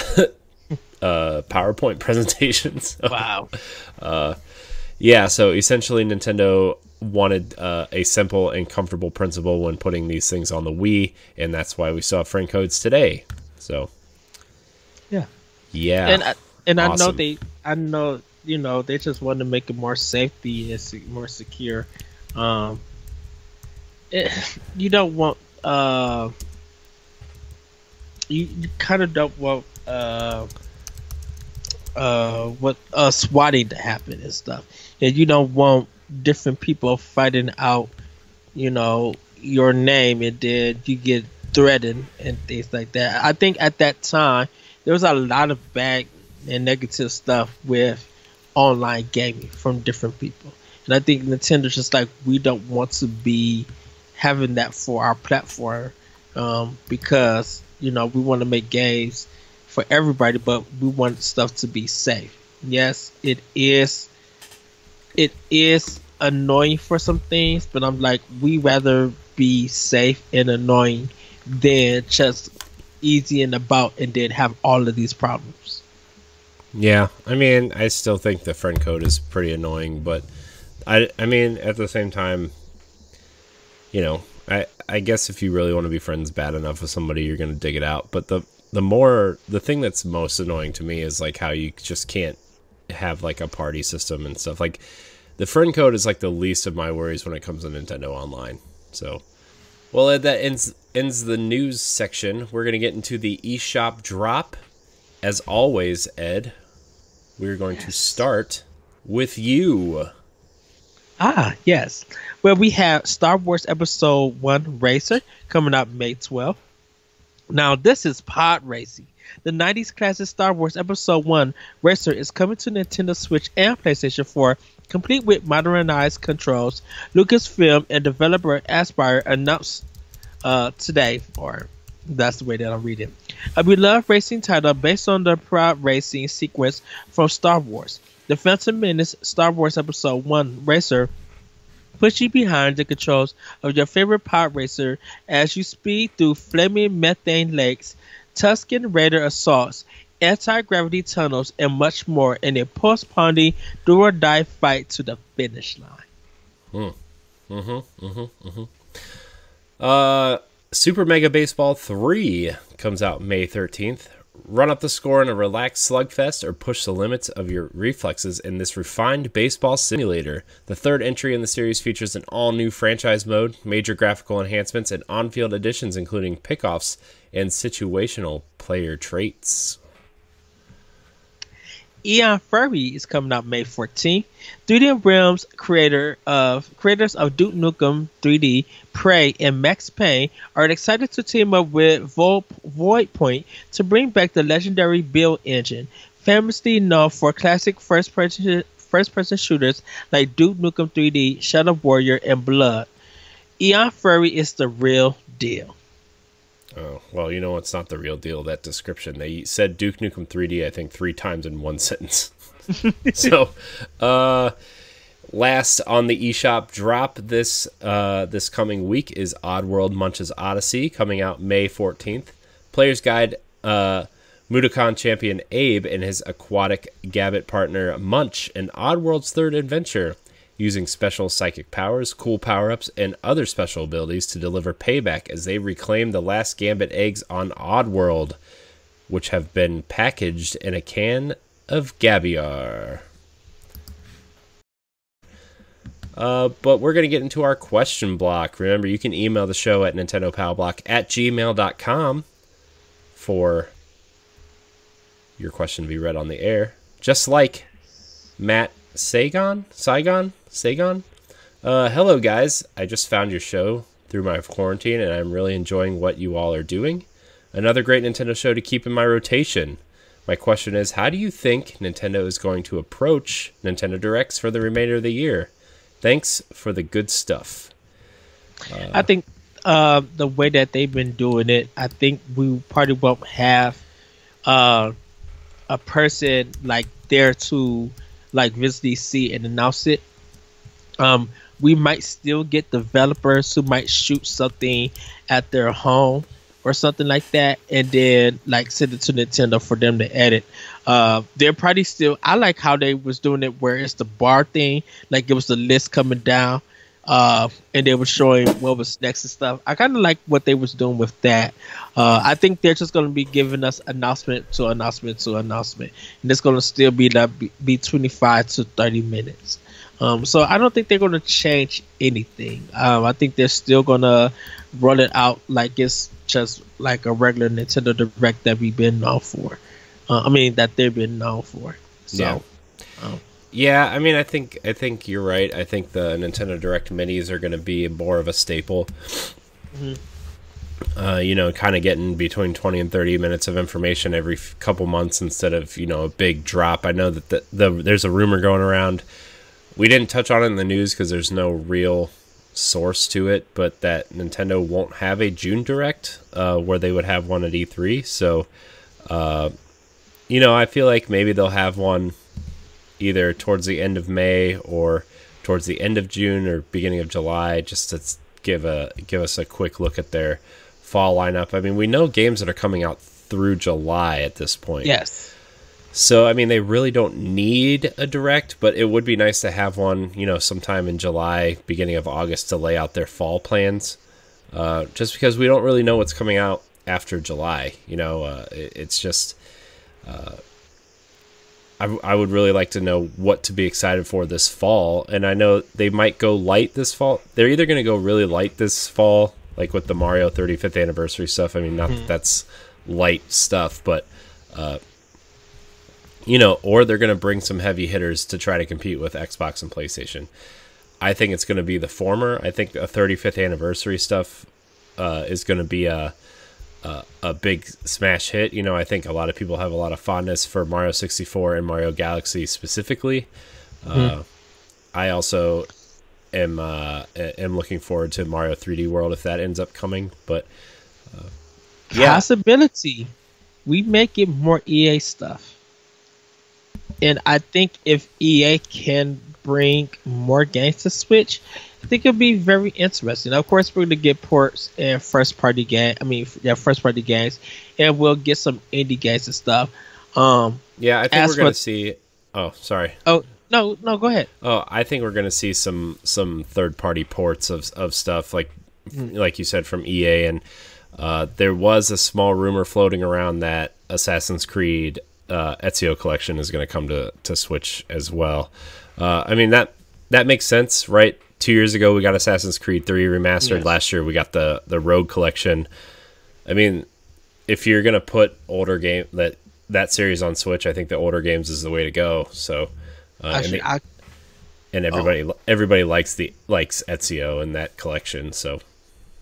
[SPEAKER 1] PowerPoint presentation. So,
[SPEAKER 2] Wow.
[SPEAKER 1] uh, yeah, so essentially, Nintendo wanted uh, a simple and comfortable principle when putting these things on the Wii, and that's why we saw friend codes today. So,
[SPEAKER 2] Yeah.
[SPEAKER 1] yeah,
[SPEAKER 2] and I, and I know they, I know you know they just want to make it more safety and more secure. Um, it, you don't want uh, you, you kind of don't want uh, uh, what uh swatting to happen and stuff, and you don't want different people fighting out, you know, your name, and then you get threatened and things like that. I think at that time there was a lot of bad and negative stuff with online gaming from different people. And I think Nintendo's just like we don't want to be having that for our platform um, because you know we want to make games for everybody, but we want stuff to be safe. Yes, it is. It is annoying for some things, but I'm like we rather be safe and annoying than just easy and about and then have all of these problems.
[SPEAKER 1] yeah. I mean, I still think the friend code is pretty annoying, but I, I mean, at the same time, you know, I, I guess if you really want to be friends bad enough with somebody, you're gonna dig it out. But the, the more, the thing that's most annoying to me is like how you just can't have like a party system and stuff. Like the friend code is like the least of my worries when it comes to Nintendo Online. So, well, that ends ends the news section. We're gonna get into the eShop drop. As always, Ed, we're going to start with you.
[SPEAKER 2] Ah, yes. Well, we have Star Wars Episode 1 Racer coming out May 12th. Now, this is pod racing. The 90s classic Star Wars Episode 1 Racer is coming to Nintendo Switch and PlayStation 4, complete with modernized controls. Lucasfilm and developer Aspyr announced uh, today, or that's the way that I'm reading. A beloved racing title based on the Pod Racing sequence from Star Wars. The Phantom Menace Star Wars Episode 1 Racer puts you behind the controls of your favorite pod racer as you speed through flaming methane lakes, Tusken Raider assaults, anti gravity tunnels, and much more in a post pounding do or die fight to the finish line. Hmm.
[SPEAKER 1] Uh, Super Mega Baseball 3 comes out May 13th. Run up the score in a relaxed slugfest or push the limits of your reflexes in this refined baseball simulator. The third entry in the series features an all new franchise mode, major graphical enhancements, and on field additions, including pickoffs and situational player traits.
[SPEAKER 2] Ion Fury is coming out May 14th. 3D Realms creator of creators of Duke Nukem 3D, Prey, and Max Payne are excited to team up with Vo- Voidpoint to bring back the legendary build engine, famously known for classic first-person first-person shooters like Duke Nukem 3D, Shadow Warrior, and Blood. Ion Fury is the real deal.
[SPEAKER 1] Oh well, you know it's not the real deal. That description they said Duke Nukem 3D, I think three times in one sentence. so, uh, last on the eShop drop this uh, this coming week is Oddworld Munch's Odyssey coming out May 14th. Player's Guide uh, Mudokon champion Abe and his aquatic Gabbit partner Munch, an Oddworld's third adventure, using special psychic powers, cool power ups, and other special abilities to deliver payback as they reclaim the last Gabbit eggs on Oddworld, which have been packaged in a can of Gabbiar. Uh, but we're going to get into our question block. Remember, you can email the show at nintendopalblock at gmail.com for your question to be read on the air. Just like Matt Sagon? Saigon? Sagon? Uh, hello, guys. I just found your show through my quarantine, and I'm really enjoying what you all are doing. Another great Nintendo show to keep in my rotation. My question is How do you think Nintendo is going to approach Nintendo Directs for the remainder of the year? Thanks for the good stuff.
[SPEAKER 2] Uh, I think uh, the way that they've been doing it, I think we probably won't have uh, a person like there to like visibly see and announce it. Um, we might still get developers who might shoot something at their home or something like that, and then like send it to Nintendo for them to edit. Uh, they're probably still. I like how they was doing it, where it's the bar thing, like it was the list coming down, uh, and they were showing what was next and stuff. I kind of like what they was doing with that. Uh, I think they're just to be giving us announcement to announcement to announcement, and it's to still be that be twenty five to thirty minutes. Um, so I don't think they're going to change anything. Um, I think they're still going to run it out like it's just like a regular Nintendo Direct that we've been known for. Uh, I mean that they've been known for. So,
[SPEAKER 1] yeah. Um, yeah, I mean, I think I think you're right. I think the Nintendo Direct minis are going to be more of a staple. Mm-hmm. Uh, you know, kind of getting between 20 and 30 minutes of information every f- couple months instead of you know a big drop. I know that the, the there's a rumor going around we didn't touch on it in the news because there's no real source to it, but that Nintendo won't have a June Direct uh, where they would have one at E3. So, uh, you know, I feel like maybe they'll have one either towards the end of May or towards the end of June or beginning of July, just to give a give us a quick look at their fall lineup. I mean, we know games that are coming out through July at this point.
[SPEAKER 2] Yes.
[SPEAKER 1] So I mean, they really don't need a direct, but it would be nice to have one, you know, sometime in July, beginning of August, to lay out their fall plans. Uh, just because we don't really know what's coming out after July, you know, uh, it, it's just. Uh, I, I would really like to know what to be excited for this fall, and I know they might go light this fall. They're either going to go really light this fall, like with the Mario 35th anniversary stuff. I mean, not that that's light stuff, but uh, you know, or they're going to bring some heavy hitters to try to compete with Xbox and PlayStation. I think it's going to be the former. I think a 35th anniversary stuff uh, is going to be a, a, a big smash hit. You know, I think a lot of people have a lot of fondness for Mario 64 and Mario Galaxy specifically. Mm-hmm. Uh, I also am uh, am looking forward to Mario 3D World if that ends up coming. But
[SPEAKER 2] uh, yeah. possibility, we make it more EA stuff and I think if EA can bring more games to Switch, I think it'll be very interesting. Of course, we're going to get ports and first party game. I mean, yeah, first party games, and we'll get some indie games and stuff. Um,
[SPEAKER 1] yeah, I think we're going to see. Oh, sorry.
[SPEAKER 2] Oh no, no, go ahead.
[SPEAKER 1] Oh, I think we're going to see some some third party ports of of stuff like mm-hmm. like you said from EA, and uh, there was a small rumor floating around that Assassin's Creed uh, Ezio collection is going to come to to Switch as well. Uh, I mean that that makes sense, right? Two years ago we got Assassin's Creed Three remastered. Yes. Last year we got the the Rogue collection. I mean, if you're going to put older game that that series on Switch, I think the older games is the way to go. So, uh, Actually, and, the, I, and, everybody oh. everybody likes the likes Ezio and that collection. So,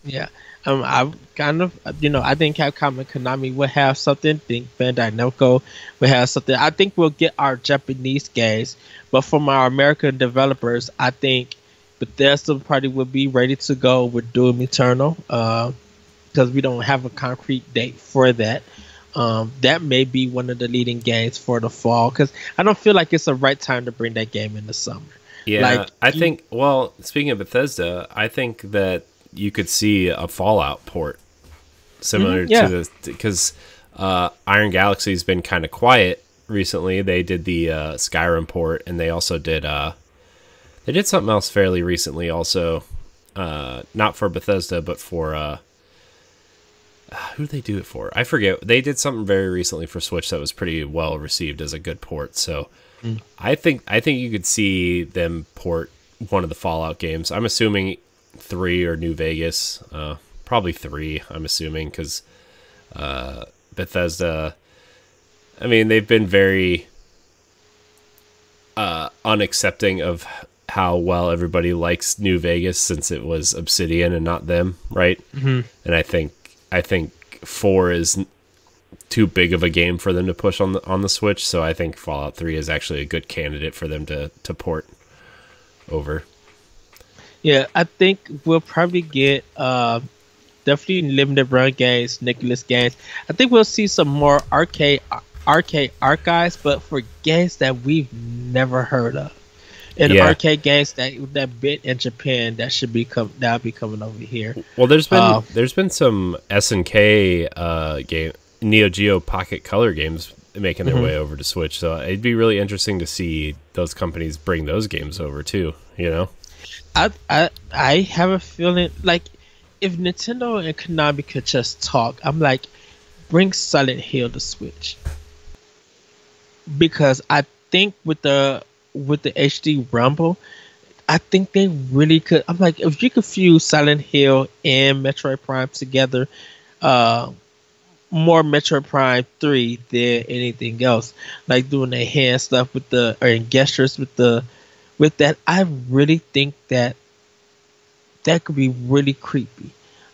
[SPEAKER 2] yeah, um, I kind of, you know, I think Capcom and Konami will have something. I think Bandai Namco will have something. I think we'll get our Japanese games, but from our American developers, I think Bethesda probably will be ready to go with Doom Eternal. Uh, because we don't have a concrete date for that. Um, that may be one of the leading games for the fall because I don't feel like it's the right time to bring that game in the summer.
[SPEAKER 1] Yeah,
[SPEAKER 2] Like,
[SPEAKER 1] I
[SPEAKER 2] you-
[SPEAKER 1] think. Well, speaking of Bethesda, I think that you could see a Fallout port similar
[SPEAKER 2] Mhm, yeah.
[SPEAKER 1] to the because uh, Iron Galaxy's been kind of quiet recently. They did the uh, Skyrim port, and they also did uh, they did something else fairly recently. Also, uh, not for Bethesda, but for uh, who did they do it for? I forget. They did something very recently for Switch that was pretty well received as a good port. So I think I think you could see them port one of the Fallout games. I'm assuming three or New Vegas. Uh, probably three. I'm assuming because uh, Bethesda. I mean, they've been very uh, unaccepting of how well everybody likes New Vegas since it was Obsidian and not them, right? Mm-hmm. And I think I think four is too big of a game for them to push on the on the Switch. So I think Fallout Three is actually a good candidate for them to to port over.
[SPEAKER 2] Yeah, I think we'll probably get uh, definitely limited run games, Nicalis games. I think we'll see some more arcade arcade archives, but for games that we've never heard of. And
[SPEAKER 1] Yeah.
[SPEAKER 2] arcade games that that bit in Japan that should be come that'll be coming over here.
[SPEAKER 1] Well, there's been
[SPEAKER 2] Uh,
[SPEAKER 1] there's been some SNK uh, game Neo Geo Pocket Color games making their way over to Switch. So it'd be really interesting to see those companies bring those games over too. You know.
[SPEAKER 2] I I I have a feeling like if Nintendo and Konami could just talk, I'm like, bring Silent Hill to Switch. Because I think with the with the HD Rumble, I think they really could. I'm like, if you could fuse Silent Hill and Metroid Prime together, uh, more Metroid Prime Three than anything else, like doing the hand stuff with the or gestures with the with that, I really think that that could be really creepy.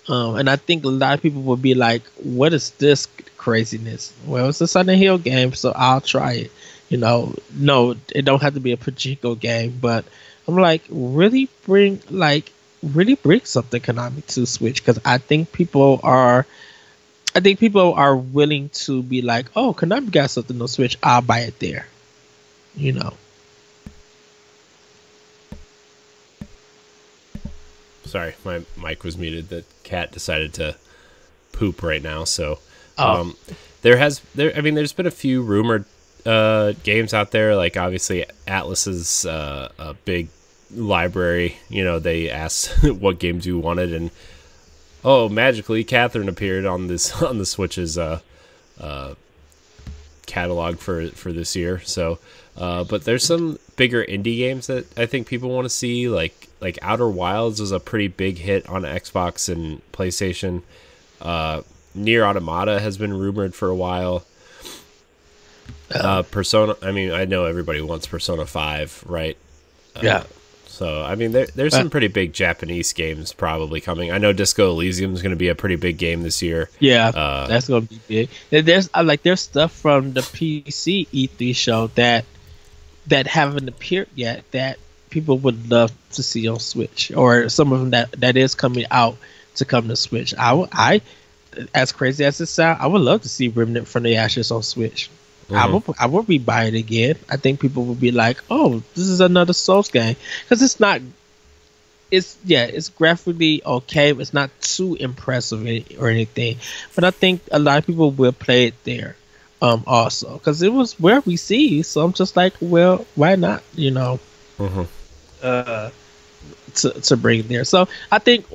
[SPEAKER 2] Um, and I think a lot of people would be like, "What is this craziness?" Well, it's a Silent Hill game, so I'll try it. You know, no, it don't have to be a Pachinko game, but I'm like, really bring like really bring something Konami to Switch because I think people are, I think people are willing to be like, "Oh, Konami got something on Switch, I'll buy it there." You know.
[SPEAKER 1] Sorry, my mic was muted. The cat decided to poop right now. So,
[SPEAKER 2] Oh.
[SPEAKER 1] um, there has there. I mean, there's been a few rumored uh, games out there. Like obviously, Atlus's uh, a big library. You know, they asked what games you wanted, and oh, magically, Catherine appeared on this on the Switch's uh, uh, catalog for for this year. So, uh, but there's some bigger indie games that I think people want to see. Like like Outer Wilds was a pretty big hit on Xbox and PlayStation. Uh, NieR Automata has been rumored for a while. Uh, Persona. I mean, I know everybody wants Persona Five, right? Uh,
[SPEAKER 2] Yeah.
[SPEAKER 1] So I mean, there, there's some pretty big Japanese games probably coming. I know Disco Elysium is going to be a pretty big game this year.
[SPEAKER 2] Yeah,
[SPEAKER 1] Uh,
[SPEAKER 2] that's gonna be big. There's like there's stuff from the PC E3 show that that haven't appeared yet that people would love to see on Switch, or some of them that that is coming out to come to Switch. I I as crazy as it sounds, I would love to see Remnant from the Ashes on Switch. I
[SPEAKER 1] Mhm.
[SPEAKER 2] would I would be buying it again. I think people would be like, "Oh, this is another Souls game," because it's not. It's yeah, it's graphically okay. But it's not too impressive or anything, but I think a lot of people will play it there, um, also because it was where we see. So I'm just like, well, why not? You know,
[SPEAKER 1] Mhm.
[SPEAKER 2] uh, to to bring it there. So I think,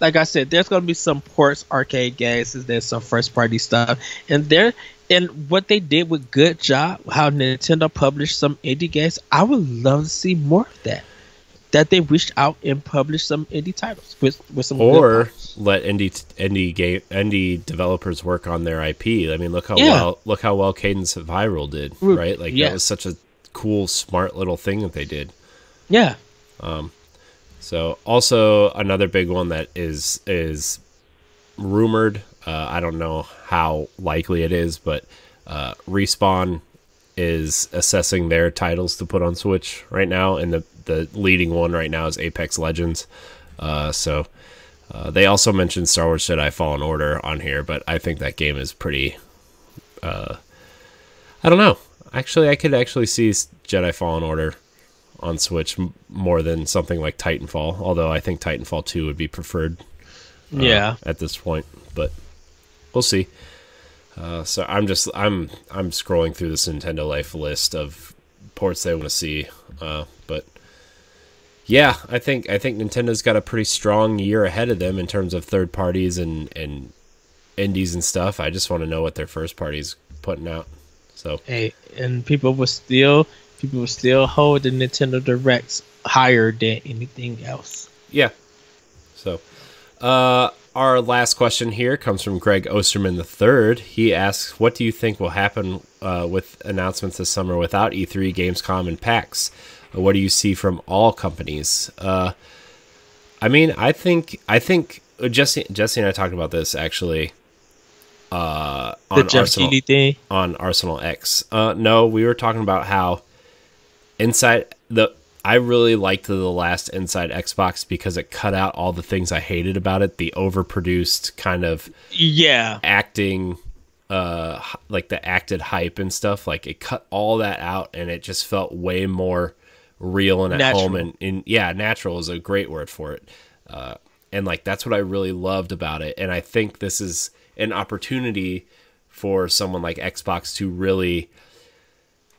[SPEAKER 2] like I said, there's gonna be some ports, arcade games, and there's some first party stuff, and there and what they did with good job, how Nintendo published some indie games. I would love to see more of that. That they reached out and published some indie titles with with some
[SPEAKER 1] or let indie indie game indie developers work on their IP. I mean, look how
[SPEAKER 2] Yeah.
[SPEAKER 1] well look how well Cadence of Hyrule did, right? Like
[SPEAKER 2] yeah.
[SPEAKER 1] that was such a cool, smart little thing that they did.
[SPEAKER 2] yeah, Um.
[SPEAKER 1] So also another big one that is is rumored. Uh, I don't know how likely it is, but uh, respawn is assessing their titles to put on Switch right now, and the the leading one right now is Apex Legends. Uh, so Uh, they also mentioned Star Wars Jedi Fallen Order on here, but I think that game is pretty. Uh, I don't know. Actually, I could actually see Jedi Fallen Order on Switch m- more than something like Titanfall. Although I think Titanfall Two would be preferred. uh,
[SPEAKER 2] Yeah.
[SPEAKER 1] At this point, but we'll see. Uh, so I'm just I'm I'm scrolling through this Nintendo Life list of ports they want to see, uh, but yeah, I think I think Nintendo's got a pretty strong year ahead of them in terms of third parties and and indies and stuff. I just want to know what their first party's putting out. So
[SPEAKER 2] Hey, and people will still people will still hold the Nintendo Directs higher than anything else.
[SPEAKER 1] yeah, so uh, our last question here comes from Greg Osterman III. He asks, "What do you think will happen uh, with announcements this summer without E3, Gamescom, and PAX? What do you see from all companies?" Uh, I mean, I think I think uh, Jesse Jesse and I talked about this actually uh,
[SPEAKER 2] The
[SPEAKER 1] on
[SPEAKER 2] Jeff
[SPEAKER 1] Arsenal
[SPEAKER 2] thing.
[SPEAKER 1] on Arsenal X. Uh, no, we were talking about how inside the I really liked the last Inside Xbox because it cut out all the things I hated about it, the overproduced kind of
[SPEAKER 2] Yeah.
[SPEAKER 1] acting uh like the acted hype and stuff like it cut all that out and it just felt way more real and at
[SPEAKER 2] Natural.
[SPEAKER 1] home and, and yeah natural is a great word for it uh and like that's what i really loved about it and i think this is an opportunity for someone like xbox to really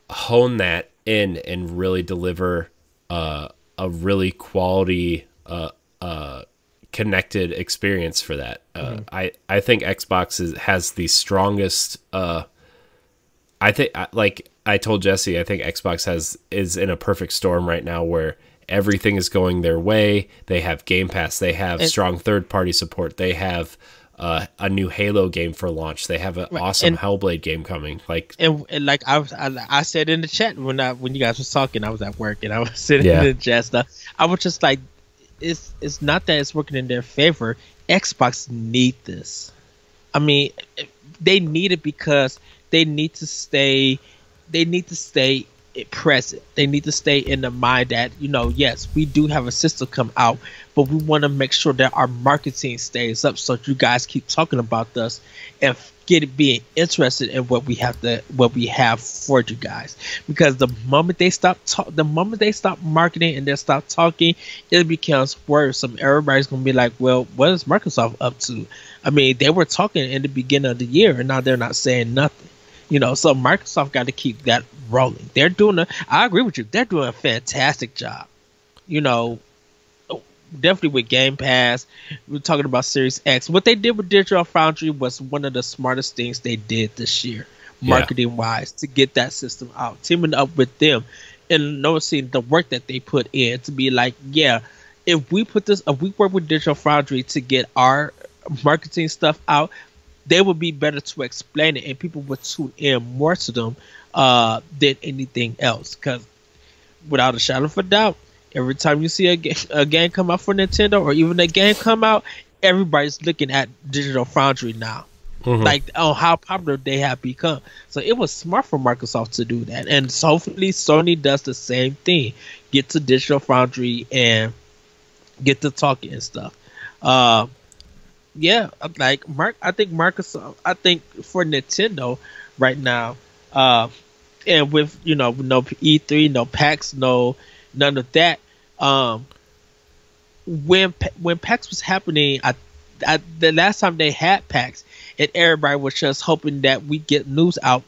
[SPEAKER 1] hone that in and really deliver uh, a really quality uh, uh, connected experience for that. Uh, I I think Xbox is, has the strongest. Uh, I think like I told Jesse, I think Xbox has is in a perfect storm right now where everything is going their way. They have Game Pass. They have
[SPEAKER 2] And-
[SPEAKER 1] strong third party support. They have. Uh, a new Halo game for launch. They have an
[SPEAKER 2] Right,
[SPEAKER 1] awesome
[SPEAKER 2] and-
[SPEAKER 1] Hellblade game coming. Like,
[SPEAKER 2] And, and like I, was, I I said in the chat when I when you guys was talking, I was at work and I was sitting
[SPEAKER 1] Yeah.
[SPEAKER 2] in the chat stuff. I was just like, it's it's not that it's working in their favor. Xbox need this. I mean, they need it because they need to stay. They need to stay present. They need to stay in the mind that you know, yes, we do have a system come out, but we want to make sure that our marketing stays up, so you guys keep talking about us and get it being interested in what we have to what we have for you guys. Because the moment they stop talk, the moment they stop marketing and they stop talking, it becomes worrisome. Everybody's gonna be like, well, what is Microsoft up to? I mean, they were talking in the beginning of the year, and now they're not saying nothing. You know, so Microsoft got to keep that rolling. They're doing a. I agree with you. They're doing a fantastic job. You know, definitely with Game Pass. We're talking about Series X. What they did with Digital Foundry was one of the smartest things they did this year,
[SPEAKER 1] Yeah.
[SPEAKER 2] marketing wise, to get that system out. Teaming up with them and noticing the work that they put in to be like, yeah, if we put this, if we work with Digital Foundry to get our marketing stuff out, they would be better to explain it, and people would tune in more to them uh, than anything else. Because without a shadow of a doubt, every time you see a, a game come out for Nintendo or even a game come out, everybody's looking at Digital Foundry now.
[SPEAKER 1] Mhm.
[SPEAKER 2] Like oh how popular they have become. So it was smart for Microsoft to do that. And so hopefully Sony does the same thing. Get to Digital Foundry and get to talking and stuff. Uh yeah, like Mark I think Microsoft I think for Nintendo right now, uh and with you know no E3, no PAX, no none of that. Um, when when PAX was happening, I, I the last time they had PAX, and everybody was just hoping that we get news out.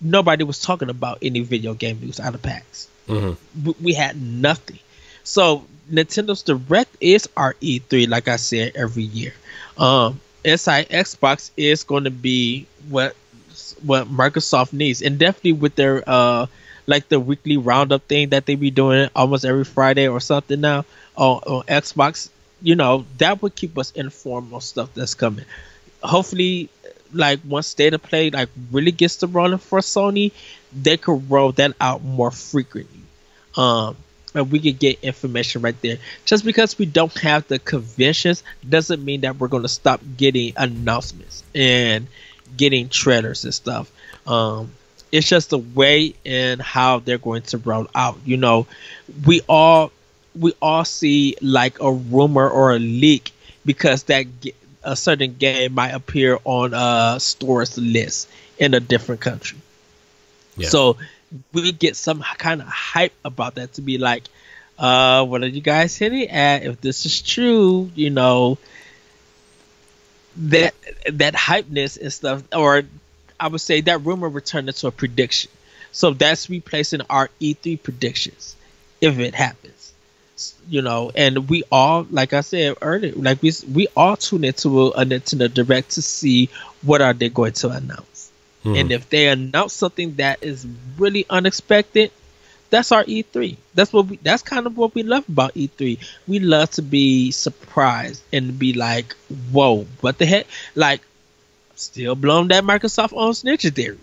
[SPEAKER 2] Nobody was talking about any video game news out of PAX.
[SPEAKER 1] Mhm.
[SPEAKER 2] We, we had nothing. So Nintendo's Direct is our E3, like I said every year. Um, inside Xbox is going to be what what Microsoft needs, and definitely with their uh like the weekly roundup thing that they be doing almost every Friday or something now on, on Xbox. You know that would keep us informed on stuff that's coming. Hopefully, like once State of Play like really gets to rolling for Sony, they could roll that out more frequently. Um, and we could get information right there. Just because we don't have the conventions doesn't mean that we're going to stop getting announcements and getting trailers and stuff. Um, it's just the way and how they're going to roll out. You know, we all we all see like a rumor or a leak because that a certain game might appear on a store's list in a different country.
[SPEAKER 1] Yeah.
[SPEAKER 2] So we get some kind of hype about that to be like, uh, what are you guys hitting at? If this is true, you know, that that hypeness and stuff, or I would say that rumor returned into a prediction. So that's replacing our E3 predictions if it happens. You know, and we all, like I said earlier, like we we all tune into a, a Nintendo Direct to see what are they going to announce. And hmm. if they announce something that is really unexpected, that's our E3. That's what we. That's kind of what we love about E3. We love to be surprised and be like, "Whoa, what the heck?" Like, still blown that Microsoft on Ninja Theory.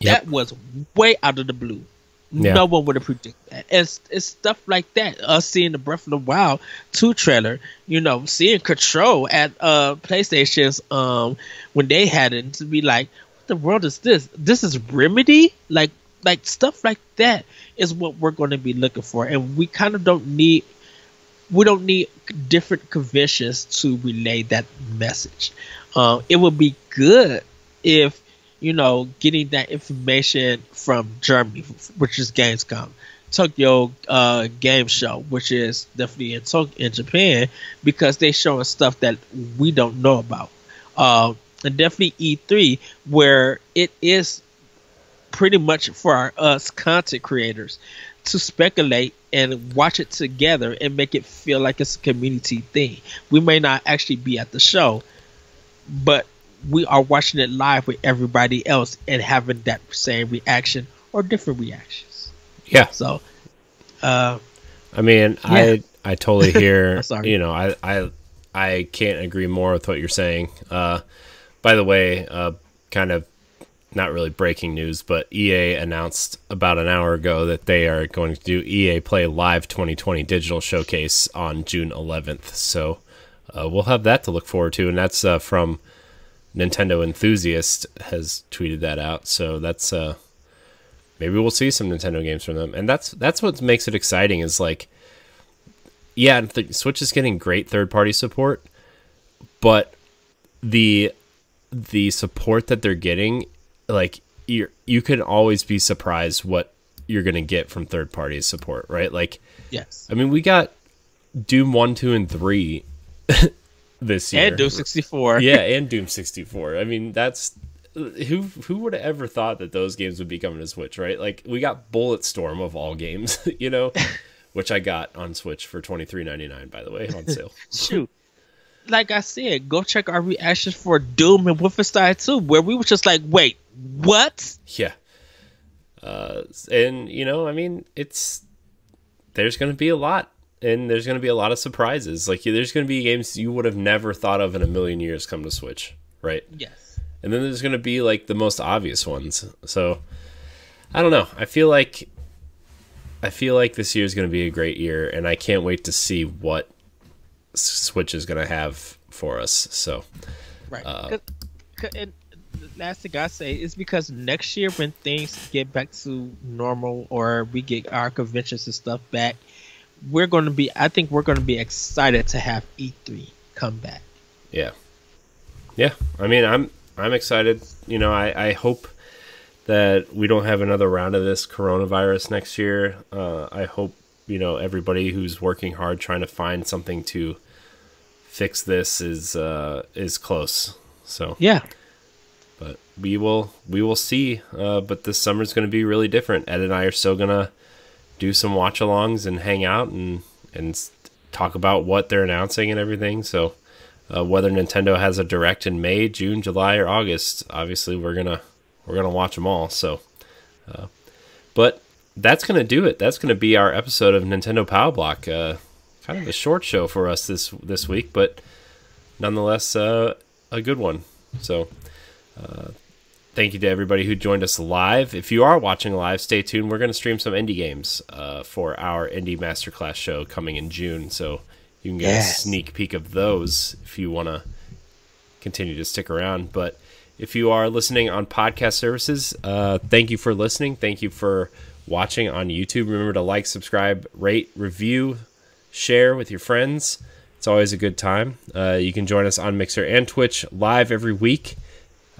[SPEAKER 1] Yep.
[SPEAKER 2] That was way out of the blue.
[SPEAKER 1] Yeah.
[SPEAKER 2] No one would have predicted that. It's, it's stuff like that. Us seeing the Breath of the Wild 2 trailer, you know, seeing Control at uh PlayStation's um when they had it to be like, what the world is this? This is Remedy? Like like stuff like that is what we're going to be looking for and we kind of don't need we don't need different conventions to relay that message. Um, it would be good if you know getting that information from Germany, which is Gamescom, Tokyo uh, Game Show, which is definitely in Tok- in Japan, because they showing stuff that we don't know about. Uh, and definitely E3, where it is pretty much for us content creators to speculate and watch it together and make it feel like it's a community thing. We may not actually be at the show, but we are watching it live with everybody else and having that same reaction or different reactions.
[SPEAKER 1] Yeah.
[SPEAKER 2] So, uh,
[SPEAKER 1] I mean, I I totally hear.
[SPEAKER 2] Sorry.
[SPEAKER 1] You know, I I I can't agree more with what you're saying. Uh, by the way, uh, kind of not really breaking news, but EA announced about an hour ago that they are going to do EA Play Live 2020 digital showcase on June 11th. So uh, we'll have that to look forward to, and that's uh, from Nintendo Enthusiast has tweeted that out. So that's uh, maybe we'll see some Nintendo games from them, and that's that's what makes it exciting. Is like, yeah, the Switch is getting great third party support, but the the support that they're getting, like you you can always be surprised what you're gonna get from third party support, right? Like,
[SPEAKER 2] yes.
[SPEAKER 1] I mean, we got Doom one, two, and three this year,
[SPEAKER 2] And Doom 64.
[SPEAKER 1] yeah, and Doom 64. I mean, that's who who would have ever thought that those games would be coming to Switch, right? Like we got Bulletstorm of all games, you know, which I got on Switch for twenty three ninety nine, by the way, on sale.
[SPEAKER 2] Shoot. Like I said, go check our reactions for Doom and Wolfenstein 2, where we were just like, wait, what?
[SPEAKER 1] yeah, uh, and you know, I mean, it's there's going to be a lot, and there's going to be a lot of surprises. Like there's going to be games you would have never thought of in a million years come to Switch, right?
[SPEAKER 2] Yes.
[SPEAKER 1] and then there's going to be like the most obvious ones. So I don't know. I feel like I feel like this year is going to be a great year, and I can't wait to see what Switch is going to have for us. So
[SPEAKER 2] Right.
[SPEAKER 1] Uh,
[SPEAKER 2] 'Cause- 'cause- and last thing I say is because next year when things get back to normal or we get our conventions and stuff back, we're going to be. I think we're going to be excited to have E3 come back.
[SPEAKER 1] yeah, yeah. I mean, I'm I'm excited. You know, I I hope that we don't have another round of this coronavirus next year. Uh, I hope you know everybody who's working hard trying to find something to fix this is uh, is close. So
[SPEAKER 2] Yeah.
[SPEAKER 1] but we will we will see. Uh, but this summer's going to be really different. Ed and I are still gonna do some watch alongs and hang out and and talk about what they're announcing and everything. So uh, whether Nintendo has a direct in May, June, July, or August, obviously we're gonna we're gonna watch them all. So, uh, but that's gonna do it. That's gonna be our episode of Nintendo Power Block. Uh, kind of a short show for us this this week, but nonetheless uh, a good one. So thank you to everybody who joined us live. If you are watching live, stay tuned. We're going to stream some indie games uh, for our indie masterclass show coming in June, so you can get
[SPEAKER 2] Yes.
[SPEAKER 1] a sneak peek of those if you want to continue to stick around. But if you are listening on podcast services, uh, thank you for listening. Thank you for watching on YouTube. Remember to like, subscribe, rate, review, share with your friends. It's always a good time. Uh, you can join us on Mixer and Twitch live every week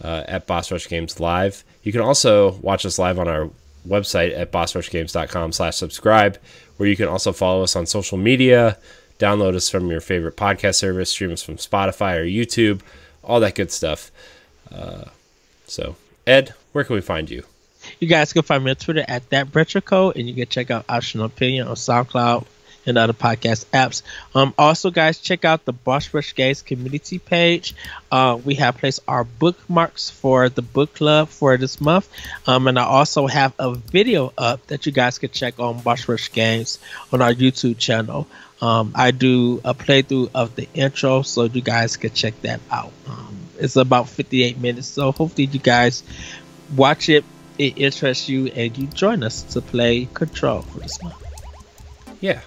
[SPEAKER 1] uh, at Boss Rush Games Live. You can also watch us live on our website at bossrushgames.com slash subscribe, where you can also follow us on social media, download us from your favorite podcast service, stream us from Spotify or YouTube, all that good stuff. Uh, so, Ed, where can we find you?
[SPEAKER 2] You guys can find me on Twitter at that Code, and you can check out Optional Opinion on SoundCloud and other podcast apps. Um, also, guys, check out the Boss Rush Games community page. Uh, we have placed our bookmarks for the book club for this month, um, and I also have a video up that you guys can check on Boss Rush Games on our YouTube channel. Um, I do a playthrough of the intro, so you guys can check that out. Um, it's about 58 minutes, so hopefully you guys watch it. It interests you, and you join us to play Control for this month.
[SPEAKER 1] Yeah,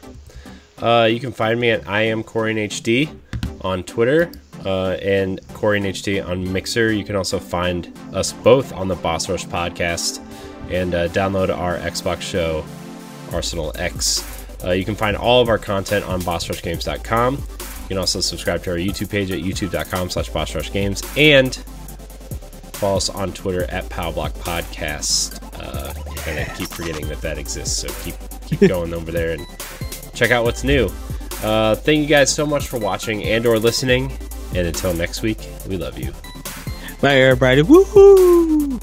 [SPEAKER 1] uh, you can find me at I am HD on Twitter uh, and HD on Mixer. You can also find us both on the Boss Rush podcast and uh, download our Xbox show, Arsenal X. Uh, you can find all of our content on bossrushgames.com. You can also subscribe to our YouTube page at youtube.com slash bossrushgames and follow us on Twitter at Powblock Podcast. Uh, and I keep forgetting that that exists, so keep keep going over there and check out what's new. Uh, thank you guys so much for watching and or listening. And until next week, we love you.
[SPEAKER 2] Bye, everybody. Woohoo!